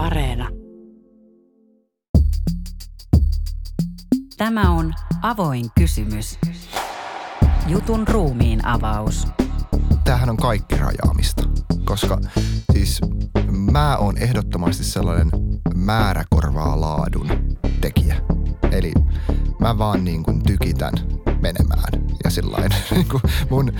Areena. Tämä on Avoin kysymys. Jutun ruumiin avaus. Tämähän on kaikki rajaamista, koska siis mä oon ehdottomasti sellainen määrä korvaa laadun tekijä. Eli mä vaan niin kuin tykitän menemään. Ja sillain, niin kuin mun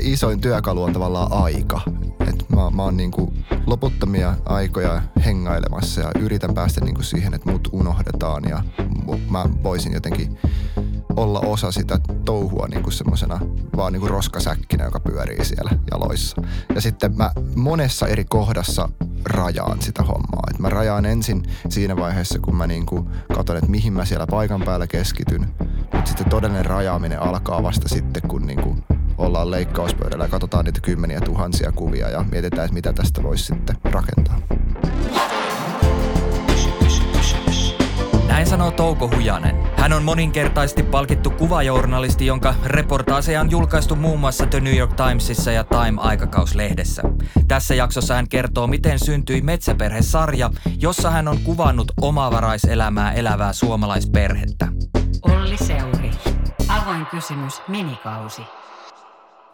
isoin työkalu on tavallaan aika. Et mä, mä oon niin kuin loputtomia aikoja hengailemassa ja yritän päästä niin kuin siihen, että mut unohdetaan ja mä voisin jotenkin olla osa sitä touhua niin kuin semmoisena vaan niin kuin roskasäkkinä, joka pyörii siellä jaloissa. Ja sitten mä monessa eri kohdassa rajaan sitä hommaa. Et mä rajaan ensin siinä vaiheessa, kun mä niin kuin katson, että mihin mä siellä paikan päällä keskityn. Mutta sitten todellinen rajaaminen alkaa vasta sitten, kun niin kuin ollaan leikkauspöydällä ja katsotaan niitä kymmeniä tuhansia kuvia ja mietitään, että mitä tästä voisi sitten rakentaa. Näin sanoo Touko Hujanen. Hän on moninkertaisesti palkittu kuvajournalisti, jonka reportaaseja on julkaistu muun muassa The New York Timesissa ja Time-aikakauslehdessä. Tässä jaksossa hän kertoo, miten syntyi Metsäperhe-sarja, jossa hän on kuvannut omavaraiselämää elävää suomalaisperhettä. Olli Seuri. Avoin kysymys minikausi.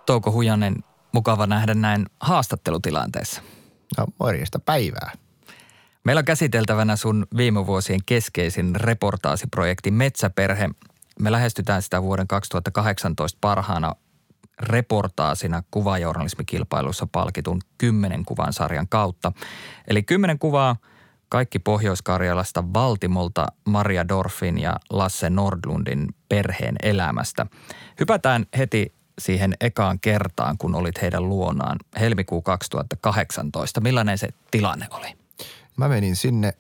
Touko Hujanen, mukava nähdä näin haastattelutilanteessa. No, morjesta päivää. Meillä on käsiteltävänä sun viime vuosien keskeisin reportaasiprojekti Metsäperhe. Me lähestytään sitä vuoden 2018 parhaana reportaasina kuvajournalismikilpailussa palkitun kymmenen kuvan sarjan kautta. Eli kymmenen kuvaa kaikki Pohjois-Karjalasta Valtimolta Maria Dorfin ja Lasse Nordlundin perheen elämästä. Hypätään heti siihen ekaan kertaan, kun olit heidän luonaan helmikuu 2018. Millainen se tilanne oli? Mä menin sinne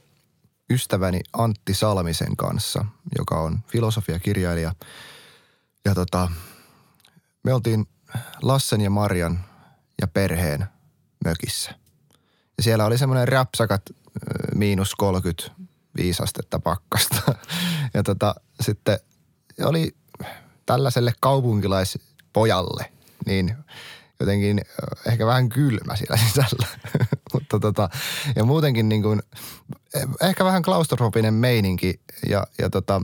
ystäväni Antti Salmisen kanssa, joka on filosofiakirjailija. Ja tota, me oltiin Lassen ja Marjan ja perheen mökissä. Ja siellä oli semmoinen räpsakat miinus 35 astetta pakkasta. Ja tota, sitten oli tällaiselle kaupunkilaispojalle, niin jotenkin ehkä vähän kylmä siellä sisällä. Mutta tota, ja muutenkin niin kuin, ehkä vähän klaustrofobinen meininki ja, ja tota,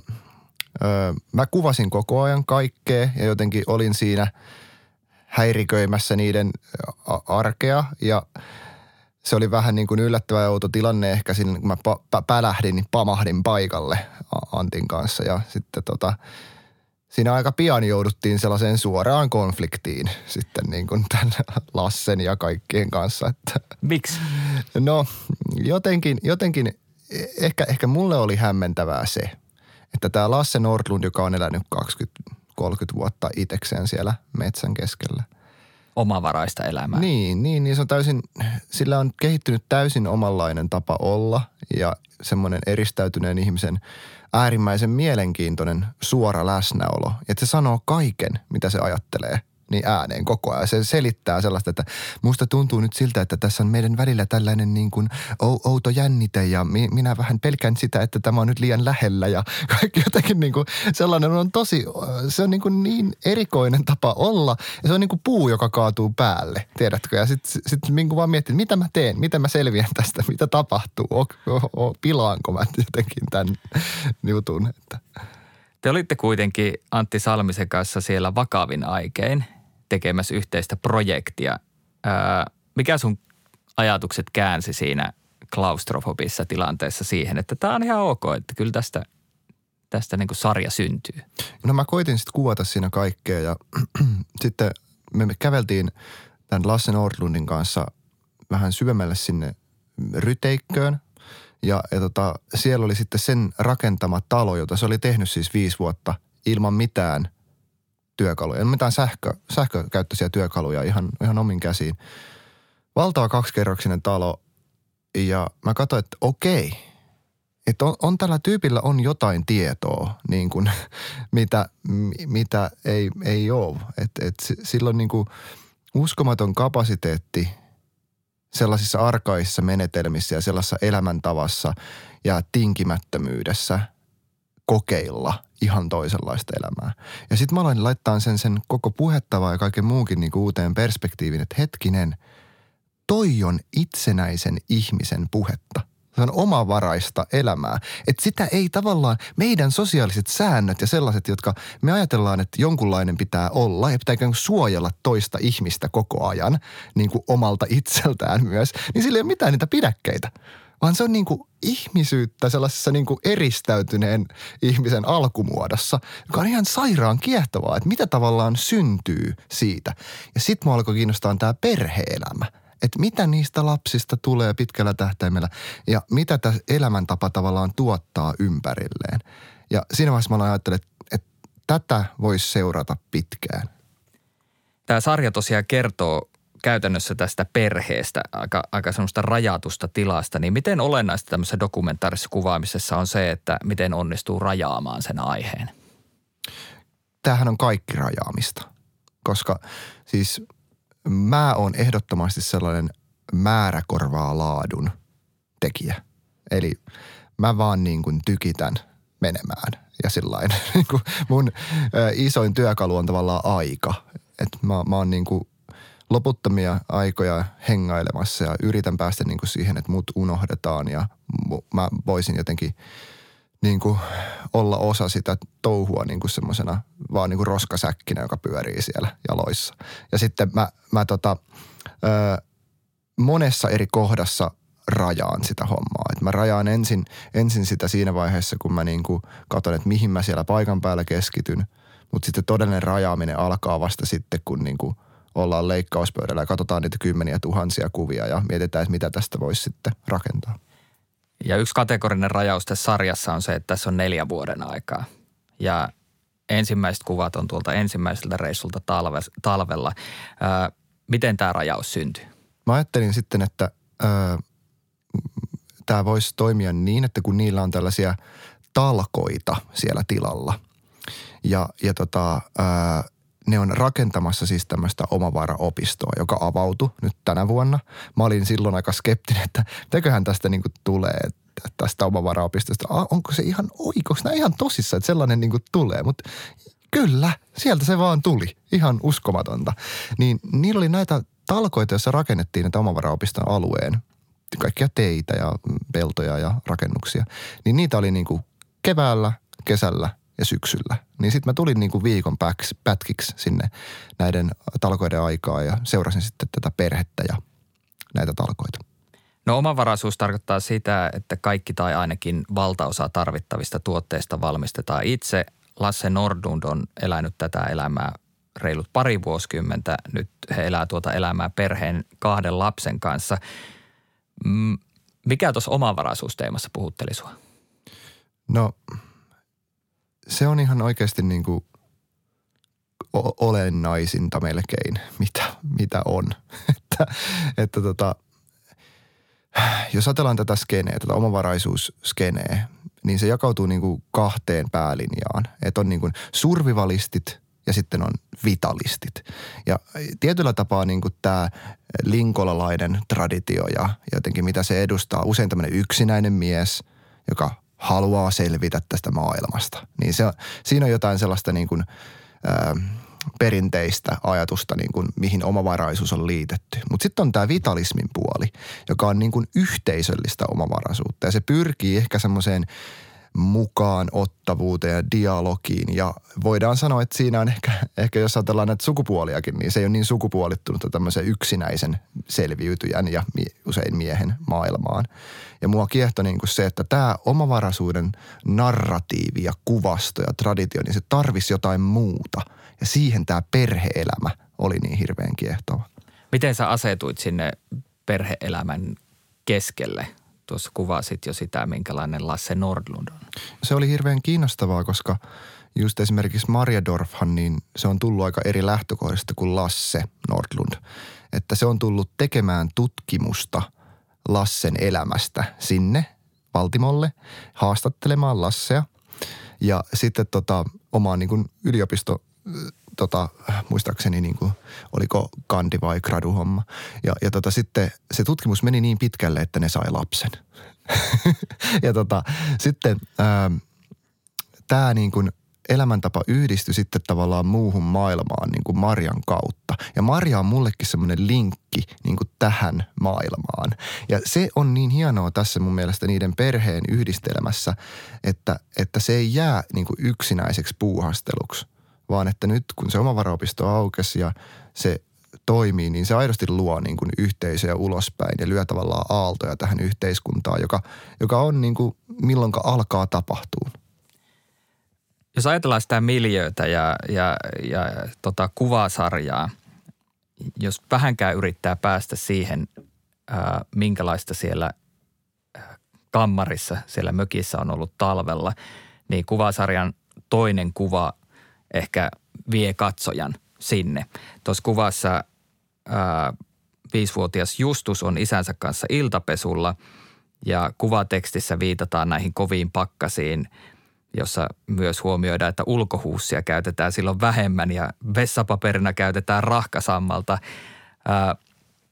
ö, mä kuvasin koko ajan kaikkea ja jotenkin olin siinä häiriköimässä niiden arkea ja se oli vähän niin kuin yllättävä ja outo tilanne ehkä siinä, kun mä pa- pälähdin, niin pamahdin paikalle Antin kanssa ja sitten tota, siinä aika pian jouduttiin sellaiseen suoraan konfliktiin sitten niin kuin tämän Lassen ja kaikkien kanssa. Että, Miksi? No jotenkin, jotenkin ehkä, ehkä mulle oli hämmentävää se, että tämä Lasse Nordlund, joka on elänyt 20-30 vuotta itekseen siellä metsän keskellä. Omavaraista elämää. Niin, niin, niin se on täysin, sillä on kehittynyt täysin omanlainen tapa olla ja semmoinen eristäytyneen ihmisen – äärimmäisen mielenkiintoinen suora läsnäolo. Että se sanoo kaiken, mitä se ajattelee niin ääneen koko ajan. Se selittää sellaista, että musta tuntuu nyt siltä, että tässä on meidän välillä tällainen niin kuin outo jännite ja mi- minä vähän pelkään sitä, että tämä on nyt liian lähellä ja kaikki jotenkin niin kuin sellainen on tosi, se on niin, kuin niin erikoinen tapa olla ja se on niin kuin puu, joka kaatuu päälle, tiedätkö? Ja sitten sit, sit niin vaan miettii, mitä mä teen, miten mä selviän tästä, mitä tapahtuu, o, o, o, pilaanko mä jotenkin tämän jutun, että – te olitte kuitenkin Antti Salmisen kanssa siellä vakavin aikein tekemässä yhteistä projektia. Mikä sun ajatukset käänsi siinä klaustrofobissa tilanteessa siihen, että tämä on ihan ok, että kyllä tästä, tästä niin kuin sarja syntyy? No mä koitin sitten kuvata siinä kaikkea ja sitten me käveltiin tämän Lasse Nordlundin kanssa vähän syvemmälle sinne ryteikköön. Ja, ja tota, siellä oli sitten sen rakentama talo, jota se oli tehnyt siis viisi vuotta ilman mitään työkaluja. Mitään sähkö, sähkökäyttöisiä työkaluja ihan, ihan omin käsiin. Valtava kaksikerroksinen talo ja mä katsoin, että okei, että on, on tällä tyypillä on jotain tietoa, niin kuin, mitä, mitä ei, ei ole. Että et sillä on niin kuin uskomaton kapasiteetti sellaisissa arkaissa menetelmissä ja sellaisessa elämäntavassa ja tinkimättömyydessä kokeilla ihan toisenlaista elämää. Ja sitten mä aloin laittaa sen, sen koko puhettavaa ja kaiken muunkin niin uuteen perspektiivin, että hetkinen, toi on itsenäisen ihmisen puhetta. Se on omavaraista elämää. Että sitä ei tavallaan, meidän sosiaaliset säännöt ja sellaiset, jotka me ajatellaan, että jonkunlainen pitää olla ja pitää ikään kuin suojella toista ihmistä koko ajan, niin kuin omalta itseltään myös, niin sillä ei ole mitään niitä pidäkkeitä vaan se on niin kuin ihmisyyttä sellaisessa niin kuin eristäytyneen ihmisen alkumuodossa, joka on ihan sairaan kiehtovaa, että mitä tavallaan syntyy siitä. Ja sitten mua alkoi kiinnostaa tämä perheelämä että mitä niistä lapsista tulee pitkällä tähtäimellä ja mitä tämä elämäntapa tavallaan tuottaa ympärilleen. Ja siinä vaiheessa mä ajattelin, että, että tätä voisi seurata pitkään. Tämä sarja tosiaan kertoo käytännössä tästä perheestä, aika, aika semmoista rajatusta tilasta, niin miten olennaista tämmöisessä dokumentaarisessa kuvaamisessa on se, että miten onnistuu rajaamaan sen aiheen? Tämähän on kaikki rajaamista, koska siis mä oon ehdottomasti sellainen määrä korvaa laadun tekijä. Eli mä vaan niin kuin tykitän menemään ja sillain. Niin mun isoin työkalu on tavallaan aika. että mä, mä oon niin kuin loputtomia aikoja hengailemassa ja yritän päästä niin kuin siihen, että mut unohdetaan ja mä voisin jotenkin niin kuin olla osa sitä touhua niin kuin semmoisena vaan niin kuin roskasäkkinä, joka pyörii siellä jaloissa. Ja sitten mä, mä tota, ö, monessa eri kohdassa rajaan sitä hommaa. Et mä rajaan ensin, ensin sitä siinä vaiheessa, kun mä niin kuin katson, että mihin mä siellä paikan päällä keskityn. Mutta sitten todellinen rajaaminen alkaa vasta sitten, kun niin kuin – ollaan leikkauspöydällä ja katsotaan niitä kymmeniä tuhansia kuvia ja mietitään, että mitä tästä voisi sitten rakentaa. Ja yksi kategorinen rajaus tässä sarjassa on se, että tässä on neljä vuoden aikaa. Ja ensimmäiset kuvat on tuolta ensimmäiseltä reissulta talve, talvella. Ää, miten tämä rajaus syntyi? Mä ajattelin sitten, että tämä voisi toimia niin, että kun niillä on tällaisia talkoita siellä tilalla ja, ja tota, ää, ne on rakentamassa siis tämmöistä omavaraopistoa, joka avautui nyt tänä vuonna. Mä olin silloin aika skeptinen, että mitäköhän tästä niin tulee, tästä omavaraopistosta. Onko se ihan oiko? Onko ihan tosissa, että sellainen niin tulee? Mutta kyllä, sieltä se vaan tuli. Ihan uskomatonta. Niin niillä oli näitä talkoita, joissa rakennettiin näitä omavaraopiston alueen kaikkia teitä ja peltoja ja rakennuksia. Niin niitä oli niin kuin keväällä, kesällä ja syksyllä. Niin sitten mä tulin niin kuin viikon päks, pätkiksi sinne näiden talkoiden aikaa ja seurasin sitten tätä perhettä ja näitä talkoita. No omavaraisuus tarkoittaa sitä, että kaikki tai ainakin valtaosa tarvittavista tuotteista valmistetaan itse. Lasse Nordlund on elänyt tätä elämää reilut pari vuosikymmentä. Nyt he elää tuota elämää perheen kahden lapsen kanssa. Mikä tuossa omavaraisuusteemassa puhutteli sua? No se on ihan oikeasti niin kuin olennaisinta melkein, mitä, mitä on. että, että tota, jos ajatellaan tätä skeneä, tätä omavaraisuusskeneä, niin se jakautuu niin kuin kahteen päälinjaan. Että on niin kuin survivalistit ja sitten on vitalistit. Ja tietyllä tapaa niin kuin tämä linkolalainen traditio ja jotenkin mitä se edustaa, usein tämmöinen yksinäinen mies, joka haluaa selvitä tästä maailmasta. Niin se, siinä on jotain sellaista niin kuin, ää, perinteistä ajatusta, niin kuin, mihin omavaraisuus on liitetty. Mutta sitten on tämä vitalismin puoli, joka on niin kuin yhteisöllistä omavaraisuutta. Ja se pyrkii ehkä semmoiseen mukaan ottavuuteen ja dialogiin. Ja voidaan sanoa, että siinä on ehkä, ehkä jos ajatellaan näitä sukupuoliakin, niin se ei ole niin sukupuolittunut tämmöisen yksinäisen selviytyjän ja usein miehen maailmaan. Ja mua kiehtoi niin kuin se, että tämä omavaraisuuden narratiivi ja kuvasto ja traditio, niin se tarvisi jotain muuta. Ja siihen tämä perheelämä oli niin hirveän kiehtova. Miten sä asetuit sinne perheelämän keskelle? Tuossa kuvasit jo sitä, minkälainen Lasse Nordlund on. Se oli hirveän kiinnostavaa, koska just esimerkiksi Maria Dorfhan, niin se on tullut aika eri lähtökohdista kuin Lasse Nordlund. Että se on tullut tekemään tutkimusta – Lassen elämästä sinne Valtimolle haastattelemaan Lassea. Ja sitten tota, omaan niin kuin yliopisto, tota, muistaakseni niin kuin, oliko kandi vai graduhomma. Ja, ja tota, sitten se tutkimus meni niin pitkälle, että ne sai lapsen. ja tota, sitten tämä niin kuin elämäntapa yhdistyi sitten tavallaan muuhun maailmaan niin kuin Marjan kautta. Ja Marja on mullekin semmoinen linkki niin kuin tähän maailmaan. Ja se on niin hienoa tässä mun mielestä niiden perheen yhdistelmässä, että, että se ei jää niin kuin yksinäiseksi puuhasteluksi, vaan että nyt kun se omavaraopisto aukesi ja se toimii, niin se aidosti luo niin kuin yhteisöjä ulospäin ja lyö tavallaan aaltoja tähän yhteiskuntaan, joka, joka on niin kuin milloinka alkaa tapahtua. Jos ajatellaan sitä miljöötä ja, ja, ja tota kuvasarjaa, jos vähänkään yrittää päästä siihen, ää, minkälaista siellä kammarissa, siellä mökissä on ollut talvella, niin kuvasarjan toinen kuva ehkä vie katsojan sinne. Tuossa kuvassa ää, viisivuotias Justus on isänsä kanssa iltapesulla ja kuvatekstissä viitataan näihin koviin pakkasiin – jossa myös huomioidaan, että ulkohuussia käytetään silloin vähemmän ja vessapaperina käytetään rahkasammalta. Ää,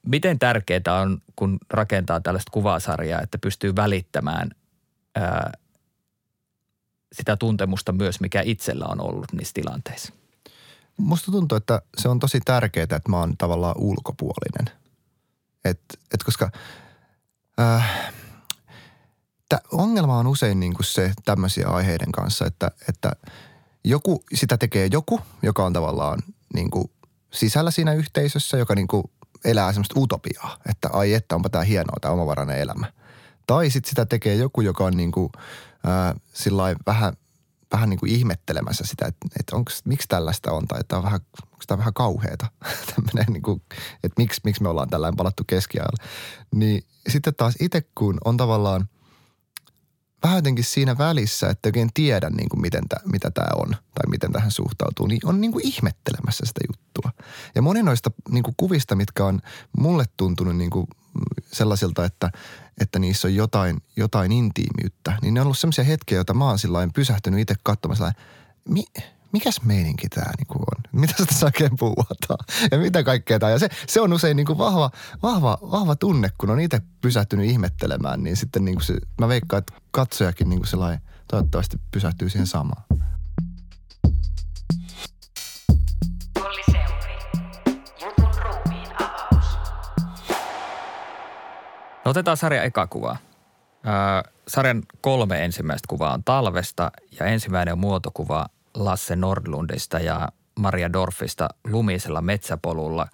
miten tärkeää on, kun rakentaa tällaista kuvasarjaa, että pystyy välittämään ää, sitä tuntemusta myös, mikä itsellä on ollut niissä tilanteissa? Musta tuntuu, että se on tosi tärkeää, että mä oon tavallaan ulkopuolinen. Et, et koska äh, Tää ongelma on usein niin kuin se tämmöisiä aiheiden kanssa, että, että joku, sitä tekee joku, joka on tavallaan niin kuin sisällä siinä yhteisössä, joka niin kuin elää semmoista utopiaa, että ai että onpa tämä hienoa, tämä omavarainen elämä. Tai sitten sitä tekee joku, joka on niin kuin, äh, vähän, vähän niin kuin ihmettelemässä sitä, että, että onko, miksi tällaista on, tai että on vähän, onko tämä vähän kauheata, tämmöinen niin kuin, että miksi, miksi me ollaan tällainen palattu keskiajalle. Niin sitten taas itse, kun on tavallaan – vähän jotenkin siinä välissä, että oikein tiedä niin kuin miten tää, mitä tämä on tai miten tähän suhtautuu, niin on niin kuin ihmettelemässä sitä juttua. Ja moni noista niin kuin kuvista, mitkä on mulle tuntunut niin kuin sellaisilta, että, että niissä on jotain, jotain intiimiyttä, niin ne on ollut sellaisia hetkiä, joita mä oon sillä pysähtynyt itse katsomassa, mi, mikäs meininki tämä niinku on? Mitä sitä oikein puhutaan? Ja mitä kaikkea tämä? Se, se on usein niinku vahva, vahva, vahva tunne, kun on itse pysähtynyt ihmettelemään, niin sitten niinku se, mä veikkaan, että katsojakin niinku sellainen toivottavasti pysähtyy siihen samaan. No otetaan sarjan eka kuva. Äh, sarjan kolme ensimmäistä kuvaa on talvesta ja ensimmäinen on muotokuva Lasse Nordlundista ja Maria Dorfista lumisella metsäpolulla.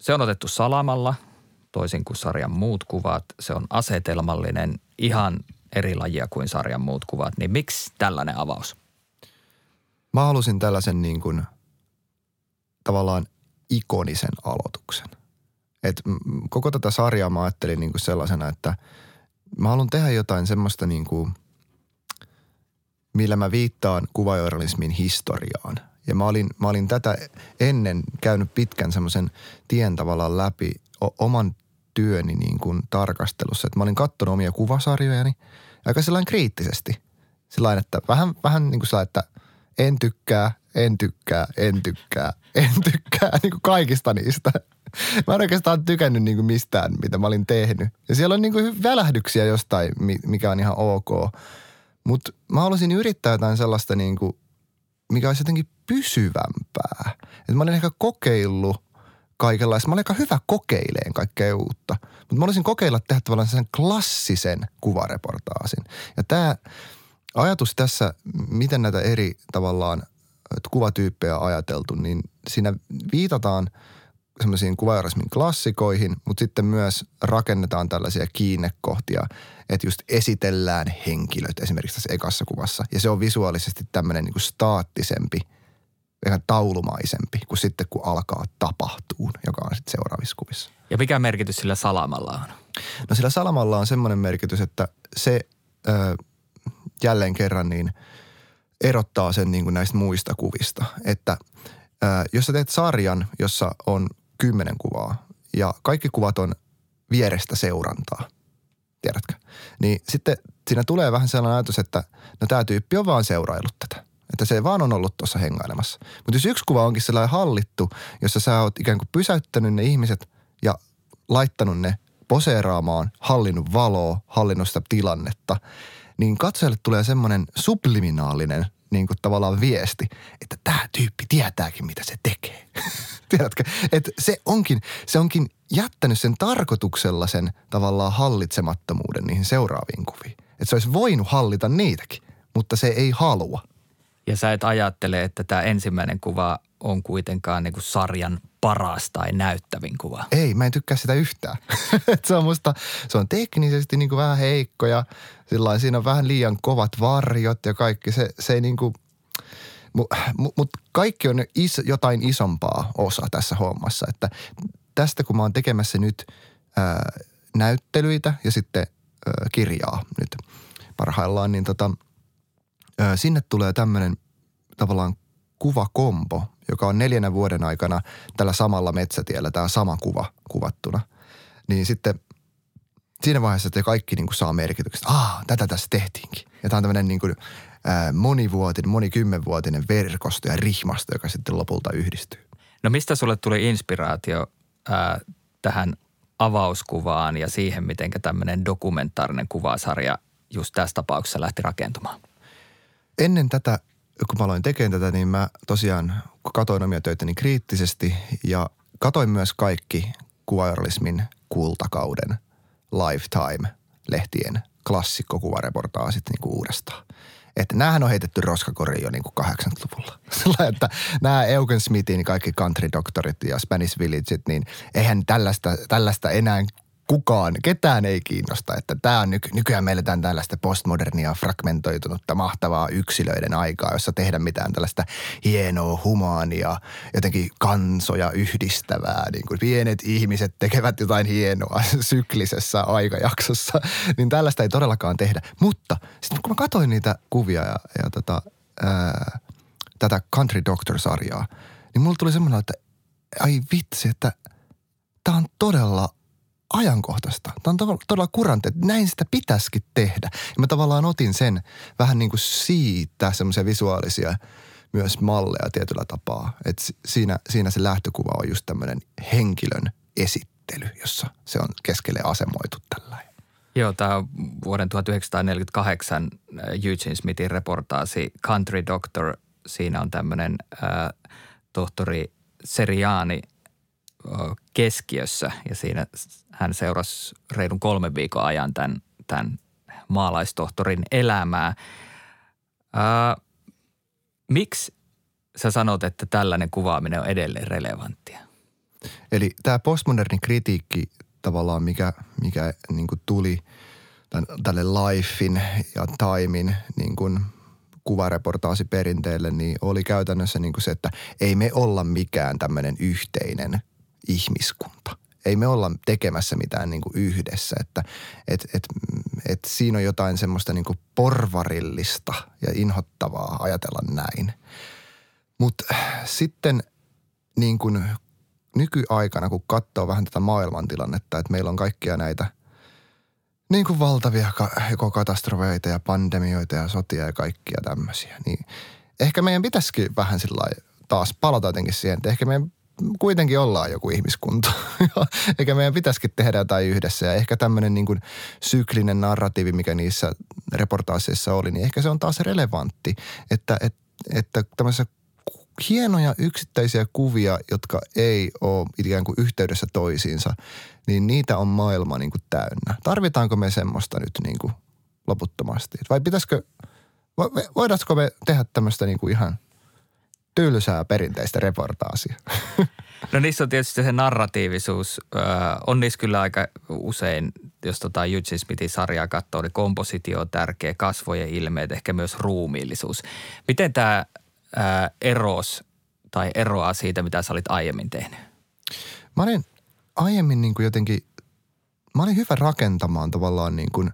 Se on otettu salamalla, toisin kuin sarjan muut kuvat. Se on asetelmallinen, ihan eri lajia kuin sarjan muut kuvat. Niin miksi tällainen avaus? Mä halusin tällaisen niin kuin tavallaan ikonisen aloituksen. Et koko tätä sarjaa mä ajattelin niin kuin sellaisena, että mä haluan tehdä jotain semmoista niin kuin – millä mä viittaan kuvajournalismin historiaan. Ja mä olin, mä olin tätä ennen käynyt pitkän semmoisen tien tavallaan läpi o- oman työni niin kuin tarkastelussa. Että mä olin katsonut omia kuvasarjojani aika sellainen kriittisesti. Sellainen, että vähän, vähän niin kuin sellainen, että en tykkää, en tykkää, en tykkää, en tykkää niin kuin kaikista niistä. Mä en oikeastaan tykännyt niin kuin mistään, mitä mä olin tehnyt. Ja siellä on niin kuin välähdyksiä jostain, mikä on ihan ok. Mutta mä haluaisin yrittää jotain sellaista niin kuin, mikä olisi jotenkin pysyvämpää. Et mä olin ehkä kokeillut kaikenlaista. Mä olin aika hyvä kokeileen kaikkea uutta. Mutta mä olisin kokeilla tehdä tavallaan sen klassisen kuvareportaasin. Ja tämä ajatus tässä, miten näitä eri tavallaan kuvatyyppejä on ajateltu, niin siinä viitataan semmoisiin kuvajournalismin klassikoihin, mutta sitten myös rakennetaan tällaisia kiinnekohtia – että just esitellään henkilöt esimerkiksi tässä ekassa kuvassa. Ja se on visuaalisesti tämmöinen niin staattisempi, vähän taulumaisempi kuin sitten kun alkaa tapahtuu, joka on sitten seuraavissa kuvissa. Ja mikä merkitys sillä salamalla on? No sillä salamalla on semmoinen merkitys, että se ö, jälleen kerran niin erottaa sen niin kuin näistä muista kuvista. Että jos sä teet sarjan, jossa on kymmenen kuvaa ja kaikki kuvat on vierestä seurantaa – tiedätkö? Niin sitten siinä tulee vähän sellainen ajatus, että no tämä tyyppi on vaan seuraillut tätä. Että se vaan on ollut tuossa hengailemassa. Mutta jos yksi kuva onkin sellainen hallittu, jossa sä oot ikään kuin pysäyttänyt ne ihmiset ja laittanut ne poseeraamaan, hallinnut valoa, hallinnut sitä tilannetta, niin katsojalle tulee semmoinen subliminaalinen niin kuin tavallaan viesti, että tämä tyyppi tietääkin, mitä se tekee. Tiedätkö? Että se onkin, se onkin jättänyt sen tarkoituksella sen tavallaan hallitsemattomuuden niihin seuraaviin kuviin. Että se olisi voinut hallita niitäkin, mutta se ei halua. Ja sä et ajattele, että tämä ensimmäinen kuva on kuitenkaan niin kuin sarjan paras tai näyttävin kuva. Ei, mä en tykkää sitä yhtään. se on musta, se on teknisesti niin kuin vähän heikko ja sillain, siinä on vähän liian kovat varjot ja kaikki. Se, se ei niin kuin, mutta mut kaikki on is, jotain isompaa osa tässä hommassa. Että tästä kun mä oon tekemässä nyt ää, näyttelyitä ja sitten ää, kirjaa nyt parhaillaan, niin tota, ää, sinne tulee tämmöinen tavallaan kuvakombo, joka on neljänä vuoden aikana tällä samalla metsätiellä, tämä sama kuva kuvattuna. Niin sitten siinä vaiheessa, että kaikki niin kuin saa merkityksen, ah, tätä tässä tehtiinkin. Ja tämä on tämmöinen niin kuin, ää, monivuotinen, monikymmenvuotinen verkosto ja rihmasto, joka sitten lopulta yhdistyy. No mistä sulle tuli inspiraatio ää, tähän avauskuvaan ja siihen, miten tämmöinen dokumentaarinen kuvasarja just tässä tapauksessa lähti rakentumaan? Ennen tätä kun mä aloin tekemään tätä, niin mä tosiaan katoin omia töitäni kriittisesti ja katoin myös kaikki kuvajournalismin kultakauden Lifetime-lehtien klassikkokuvareportaasit niin kuin uudestaan. Että näähän on heitetty roskakoriin jo niin kuin 80-luvulla. Sillä, että nämä Eugen Smithin kaikki country doctorit ja Spanish Villageit, niin eihän tällaista, tällaista enää kukaan, ketään ei kiinnosta, että tämä on nyky, nykyään meillä tämän tällaista postmodernia, fragmentoitunutta, mahtavaa yksilöiden aikaa, jossa tehdä mitään tällaista hienoa, humaania, jotenkin kansoja yhdistävää, niin kuin pienet ihmiset tekevät jotain hienoa syklisessä aikajaksossa, niin tällaista ei todellakaan tehdä. Mutta sitten kun mä katsoin niitä kuvia ja, ja tota, ää, tätä Country Doctor-sarjaa, niin mulla tuli semmoinen, että ai vitsi, että tämä on todella ajankohtaista. Tämä on todella, kurantti, että näin sitä pitäisikin tehdä. Ja mä tavallaan otin sen vähän niin kuin siitä semmoisia visuaalisia myös malleja tietyllä tapaa. Että siinä, siinä se lähtökuva on just tämmöinen henkilön esittely, jossa se on keskelle asemoitu tällä. Joo, tämä vuoden 1948 äh, Eugene Smithin reportaasi Country Doctor. Siinä on tämmöinen äh, tohtori Seriaani keskiössä ja siinä hän seurasi reilun kolmen viikon ajan tämän, tämän maalaistohtorin elämää. Ää, miksi sä sanot, että tällainen kuvaaminen on edelleen relevanttia? Eli tämä postmoderni kritiikki tavallaan, mikä, mikä niin tuli tämän, tälle Lifein ja Timein niin kuin kuvareportaasi perinteelle, niin oli käytännössä niin kuin se, että ei me olla mikään tämmöinen yhteinen ihmiskunta. Ei me olla tekemässä mitään niin kuin yhdessä, että et, et, et siinä on jotain semmoista niin kuin porvarillista ja inhottavaa ajatella näin. Mutta sitten niin kuin nykyaikana, kun katsoo vähän tätä maailmantilannetta, että meillä on kaikkia näitä niin kuin valtavia katastrofeita ja pandemioita ja sotia ja kaikkia tämmöisiä, niin ehkä meidän pitäisikin vähän sillä taas palata jotenkin siihen, että ehkä meidän kuitenkin ollaan joku ihmiskunta. Eikä meidän pitäisikin tehdä jotain yhdessä. Ja ehkä tämmöinen niin kuin syklinen narratiivi, mikä niissä reportaaseissa oli, niin ehkä se on taas relevantti. Että, että, että tämmöisissä hienoja yksittäisiä kuvia, jotka ei ole ikään kuin yhteydessä toisiinsa, niin niitä on maailma niin kuin täynnä. Tarvitaanko me semmoista nyt niin kuin loputtomasti? Vai pitäisikö, voidaanko me tehdä tämmöistä niin kuin ihan – tylsää perinteistä reportaasia. No niissä on tietysti se narratiivisuus. on niissä kyllä aika usein, jos tota Eugene Smithin sarjaa katsoo, niin kompositio on tärkeä, kasvojen ilmeet, ehkä myös ruumiillisuus. Miten tämä eros tai eroaa siitä, mitä sä olit aiemmin tehnyt? Mä olin aiemmin niin kuin jotenkin, mä olin hyvä rakentamaan tavallaan niin kuin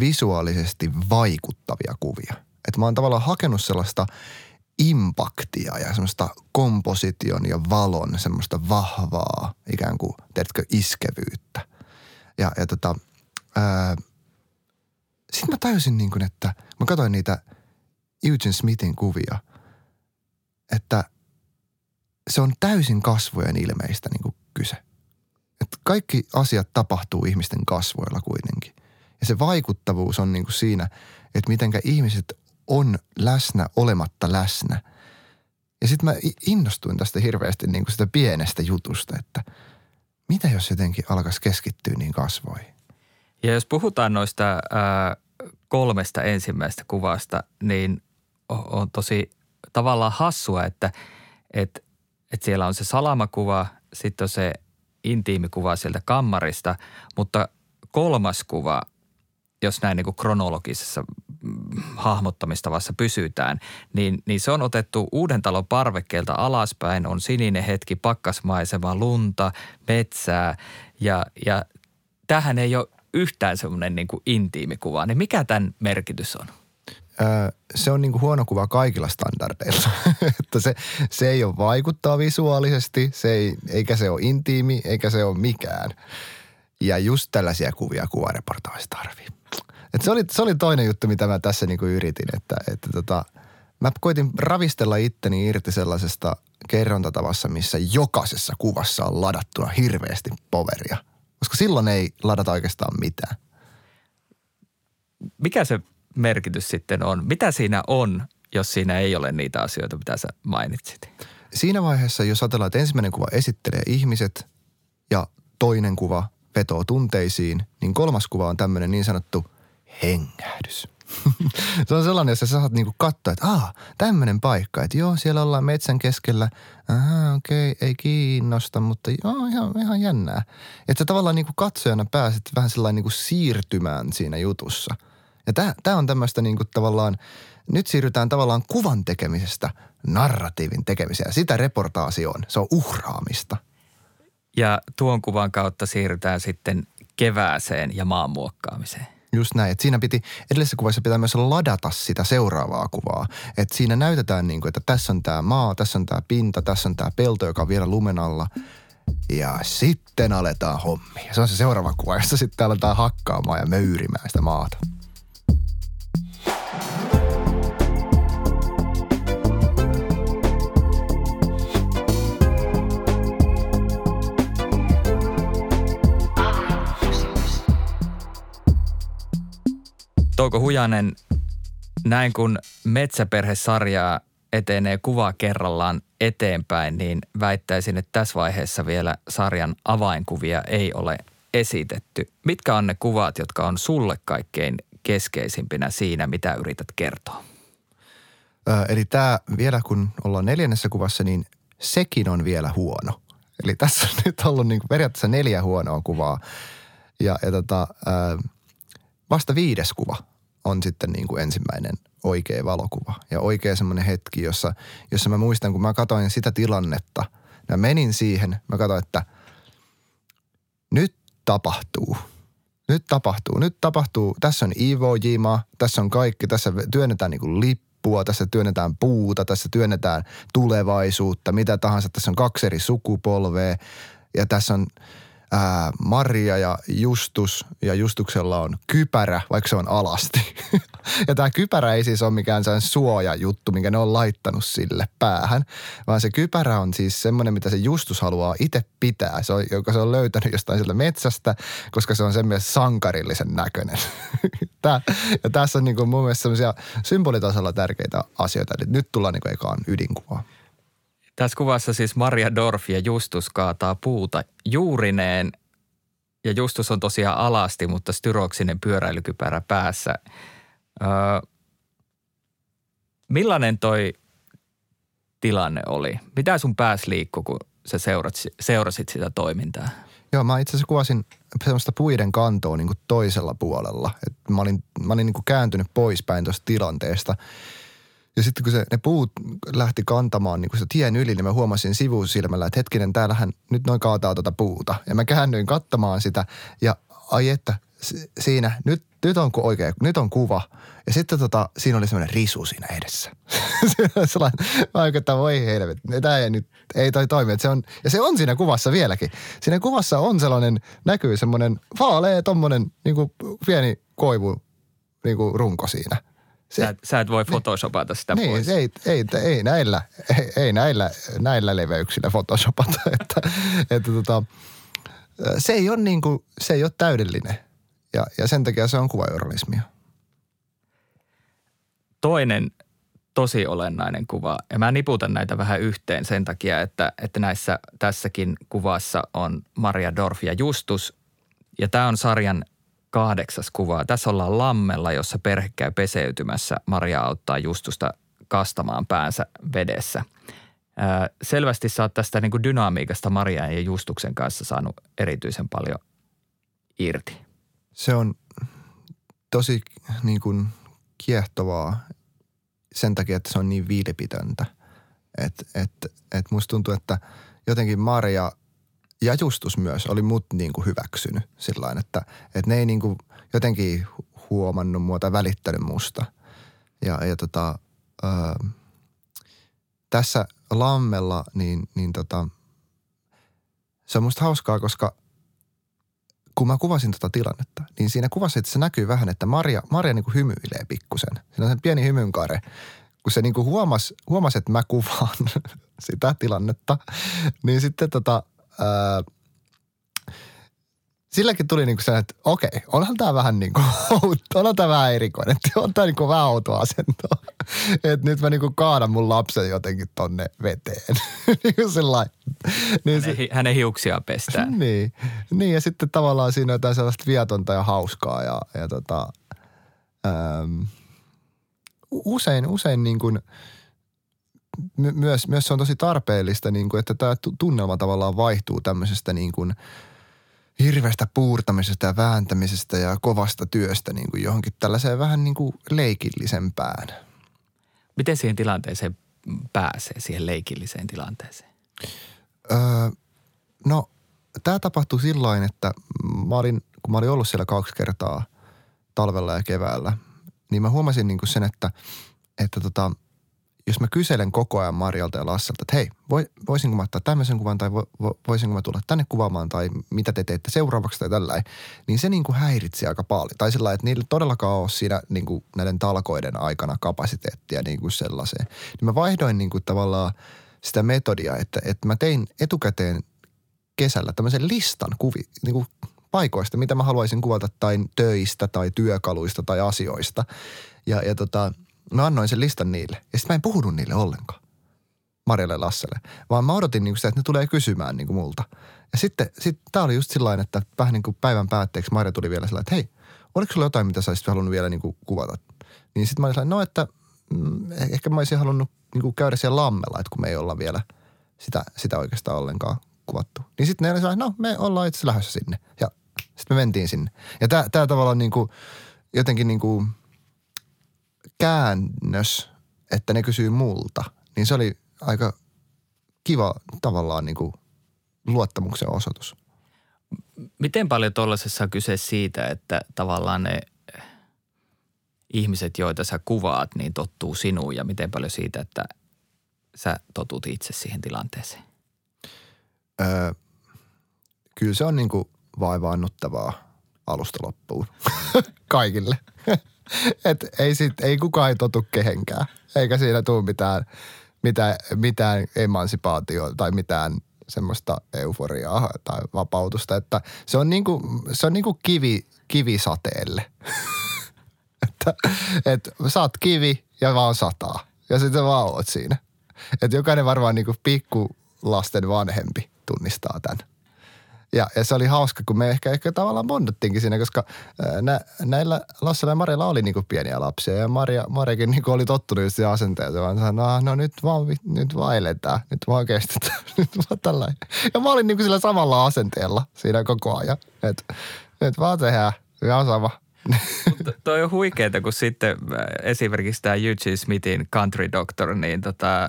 visuaalisesti vaikuttavia kuvia. Että mä oon tavallaan hakenut sellaista – impaktia ja semmoista komposition ja valon semmoista vahvaa ikään kuin, tiedätkö, iskevyyttä. Ja, ja tota, sitten mä tajusin niin kuin, että mä katsoin niitä Eugene Smithin kuvia, että se on täysin kasvojen ilmeistä niin kuin kyse. Että kaikki asiat tapahtuu ihmisten kasvoilla kuitenkin. Ja se vaikuttavuus on niin kuin siinä, että mitenkä ihmiset on läsnä olematta läsnä. Ja sitten mä innostuin tästä hirveästi niin kuin sitä pienestä jutusta, että mitä jos jotenkin alkaisi keskittyä niin kasvoihin. Ja jos puhutaan noista ää, kolmesta ensimmäistä kuvasta, niin on tosi tavallaan hassua, että, että, että siellä on se salamakuva, sitten on se intiimikuva sieltä kammarista, mutta kolmas kuva, jos näin niin kuin kronologisessa hahmottamistavassa pysytään, niin, niin se on otettu uuden talon parvekkeelta alaspäin. On sininen hetki, pakkasmaisema, lunta, metsää ja, ja tähän ei ole yhtään semmoinen niin intiimi kuva. Niin mikä tämän merkitys on? se on niin kuin huono kuva kaikilla standardeilla. että se, se ei ole vaikuttaa visuaalisesti, se ei, eikä se ole intiimi, eikä se ole mikään. Ja just tällaisia kuvia kuvareportaasi tarvii. Et se, oli, se oli toinen juttu, mitä mä tässä niin kuin yritin, että, että tota, mä koitin ravistella itteni irti sellaisesta kerrontatavassa, missä jokaisessa kuvassa on ladattuna hirveästi poveria. Koska silloin ei ladata oikeastaan mitään. Mikä se merkitys sitten on? Mitä siinä on, jos siinä ei ole niitä asioita, mitä sä mainitsit? Siinä vaiheessa, jos ajatellaan, että ensimmäinen kuva esittelee ihmiset ja toinen kuva vetoo tunteisiin, niin kolmas kuva on tämmöinen niin sanottu hengähdys. se on sellainen, jossa sä saat niinku katsoa, että aah, tämmöinen paikka, että joo, siellä ollaan metsän keskellä. Aha, okei, okay, ei kiinnosta, mutta joo, ihan, ihan jännää. Että sä tavallaan niinku katsojana pääset vähän sellainen niinku siirtymään siinä jutussa – ja tämä on tämmöistä niin kuin tavallaan, nyt siirrytään tavallaan kuvan tekemisestä narratiivin tekemiseen. Sitä reportaasi on. Se on uhraamista. Ja tuon kuvan kautta siirrytään sitten kevääseen ja maanmuokkaamiseen. Just näin. Että siinä piti, edellisessä kuvassa pitää myös ladata sitä seuraavaa kuvaa. Että siinä näytetään niin kuin, että tässä on tämä maa, tässä on tämä pinta, tässä on tämä pelto, joka on vielä lumen alla. Ja sitten aletaan hommia. Se on se seuraava kuva, jossa sitten aletaan hakkaamaan ja möyrimään sitä maata. Touko Hujanen, näin kun Metsäperhe-sarjaa etenee kuva kerrallaan eteenpäin, niin väittäisin, että tässä vaiheessa vielä sarjan avainkuvia ei ole esitetty. Mitkä on ne kuvat, jotka on sulle kaikkein keskeisimpinä siinä, mitä yrität kertoa? Ö, eli tämä vielä kun ollaan neljännessä kuvassa, niin sekin on vielä huono. Eli tässä on nyt ollut niin periaatteessa neljä huonoa kuvaa. Ja, ja tota, ö, vasta viides kuva on sitten niin kuin ensimmäinen oikea valokuva. Ja oikea semmoinen hetki, jossa, jossa mä muistan, kun mä katsoin sitä tilannetta. Mä menin siihen, mä katsoin, että nyt tapahtuu. Nyt tapahtuu. Nyt tapahtuu. Tässä on Ivo Jima, tässä on kaikki. Tässä työnnetään niin kuin lippua, tässä työnnetään puuta, tässä työnnetään tulevaisuutta, mitä tahansa. Tässä on kaksi eri sukupolvea ja tässä on – Maria ja Justus, ja Justuksella on kypärä, vaikka se on alasti. ja tämä kypärä ei siis ole mikään sellainen suojajuttu, minkä ne on laittanut sille päähän, vaan se kypärä on siis semmoinen, mitä se Justus haluaa itse pitää, se on, joka se on löytänyt jostain sieltä metsästä, koska se on sen mielestä sankarillisen näköinen. Tää, ja tässä on niin kuin mun mielestä semmoisia symbolitasolla tärkeitä asioita, eli nyt tullaan niin kuin ekaan ydinkuvaan. Tässä kuvassa siis Maria Dorf ja Justus kaataa puuta juurineen. Ja Justus on tosiaan alasti, mutta styroksinen pyöräilykypärä päässä. Öö, millainen toi tilanne oli? Mitä sun pääs liikkui, kun sä seurasit, seurasit sitä toimintaa? Joo, mä itse asiassa kuvasin semmoista puiden kantoa niin kuin toisella puolella. Et mä olin, mä olin niin kuin kääntynyt poispäin tuosta tilanteesta. Ja sitten kun se, ne puut lähti kantamaan niin kun se tien yli, niin mä huomasin sivusilmällä, että hetkinen, täällähän nyt noin kaataa tuota puuta. Ja mä käännyin katsomaan sitä ja ai että siinä, nyt, nyt on oikein, nyt on kuva. Ja sitten tota, siinä oli semmoinen risu siinä edessä. sellainen, mä oikein, voi helvet, tämä ei nyt, ei toi toimi. Että se on, ja se on siinä kuvassa vieläkin. Siinä kuvassa on sellainen, näkyy semmoinen vaalea tommonen niin kuin pieni koivu niin kuin runko siinä – se, sä, sä et voi photoshopata sitä niin, pois. Ei, ei, ei, näillä, ei, ei näillä, näillä leveyksillä photoshopata. Että, että tota, se, ei ole niin kuin, se ei ole täydellinen ja, ja sen takia se on kuvajournalismia. toinen tosi olennainen kuva. Ja mä niputan näitä vähän yhteen sen takia, että, että näissä tässäkin kuvassa on Maria Dorf ja Justus. Ja tämä on sarjan kahdeksas kuva. Tässä ollaan lammella, jossa perhe käy peseytymässä. Maria auttaa Justusta kastamaan päänsä vedessä. Ää, selvästi sä oot tästä niin kuin dynamiikasta Marian ja Justuksen kanssa saanut erityisen paljon irti. Se on tosi niin kuin kiehtovaa sen takia, että se on niin vilpitöntä. Että et, et musta tuntuu, että jotenkin Maria ja Justus myös oli mut niin kuin hyväksynyt sillä että, että ne ei niin kuin jotenkin huomannut mua tai välittänyt musta. Ja, ja tota, öö, tässä lammella, niin, niin tota, se on musta hauskaa, koska kun mä kuvasin tota tilannetta, niin siinä kuvassa että se näkyy vähän, että Maria, Maria niin kuin hymyilee pikkusen. Siinä on se pieni hymynkare, kun se niin kuin huomasi, huomasi, että mä kuvaan sitä tilannetta, niin sitten tota, silläkin tuli niinku se, että okei, onhan tämä vähän niinku, onhan tämä vähän erikoinen, on tämä niinku vähän outo asento. että nyt mä niinku kaadan mun lapsen jotenkin tonne veteen. niinku sellainen. Niin hänen, se, hänen hiuksia pestään. niin, niin, ja sitten tavallaan siinä on jotain sellaista vietonta ja hauskaa ja, ja tota, äm, usein, usein niin kuin, my, myös, myös se on tosi tarpeellista, niin kuin, että tämä tunnelma tavallaan vaihtuu tämmöisestä niin kuin – hirveästä puurtamisesta ja vääntämisestä ja kovasta työstä niin kuin johonkin tällaiseen vähän niin kuin leikillisempään. Miten siihen tilanteeseen pääsee, siihen leikilliseen tilanteeseen? Öö, no, tämä tapahtui silloin, että mä olin, kun mä olin ollut siellä kaksi kertaa talvella ja keväällä, niin mä huomasin niin kuin sen, että, että tota – jos mä kyselen koko ajan Marjalta ja Lasselta, että hei, voisinko mä ottaa tämmöisen kuvan tai vo, vo, voisinko mä tulla tänne kuvaamaan tai mitä te teette seuraavaksi tai tällä niin se niin kuin häiritsi aika paljon. Tai sillä että niillä todellakaan ole siinä niin kuin näiden talkoiden aikana kapasiteettia niin kuin sellaiseen. Niin mä vaihdoin niin kuin tavallaan sitä metodia, että, että mä tein etukäteen kesällä tämmöisen listan kuvi, niin kuin paikoista, mitä mä haluaisin kuvata tai töistä tai työkaluista tai asioista. Ja, ja tota, mä annoin sen listan niille. Ja sitten mä en puhunut niille ollenkaan. Marjalle Lasselle. Vaan mä odotin niin sitä, että ne tulee kysymään niin multa. Ja sitten sit, tää oli just sillä että vähän niin kuin päivän päätteeksi Marja tuli vielä sillä että hei, oliko sulla jotain, mitä sä olisit halunnut vielä niin kuin kuvata? Niin sitten mä olin no että mm, ehkä mä olisin halunnut niin kuin käydä siellä lammella, että kun me ei olla vielä sitä, sitä oikeastaan ollenkaan kuvattu. Niin sitten ne oli sellainen, no me ollaan itse lähdössä sinne. Ja sitten me mentiin sinne. Ja tämä tavallaan niin kuin, jotenkin niin kuin – käännös, että ne kysyy multa, niin se oli aika kiva tavallaan niin kuin luottamuksen osoitus. Miten paljon tuollaisessa on kyse siitä, että tavallaan ne ihmiset, joita sä kuvaat, niin tottuu sinuun ja miten paljon siitä, että sä totut itse siihen tilanteeseen? Öö, kyllä se on niin kuin vaivaannuttavaa alusta loppuun kaikille. Et ei, sit, ei kukaan totu kehenkään, eikä siinä tule mitään, mitään, mitään emansipaatioa tai mitään semmoista euforiaa tai vapautusta, että se on niinku, se on niinku kivi, kivisateelle. että, et saat kivi ja vaan sataa ja sitten vaan oot siinä. Että jokainen varmaan niinku pikkulasten vanhempi tunnistaa tämän. Ja, ja se oli hauska, kun me ehkä, ehkä tavallaan bondottiinkin siinä, koska nä, näillä Lassella ja Marilla oli niinku pieniä lapsia. Ja Maria, Mariakin niinku oli tottunut siihen asenteeseen, vaan sanoi, no, no nyt vaan, nyt vaan eletään, nyt vaan kestetään, nyt vaan tällainen. Ja mä olin niinku sillä samalla asenteella siinä koko ajan, että nyt vaan tehdään, ihan sama. Mutta toi on huikeeta, kun sitten esimerkiksi tämä Eugene Smithin Country Doctor, niin tota,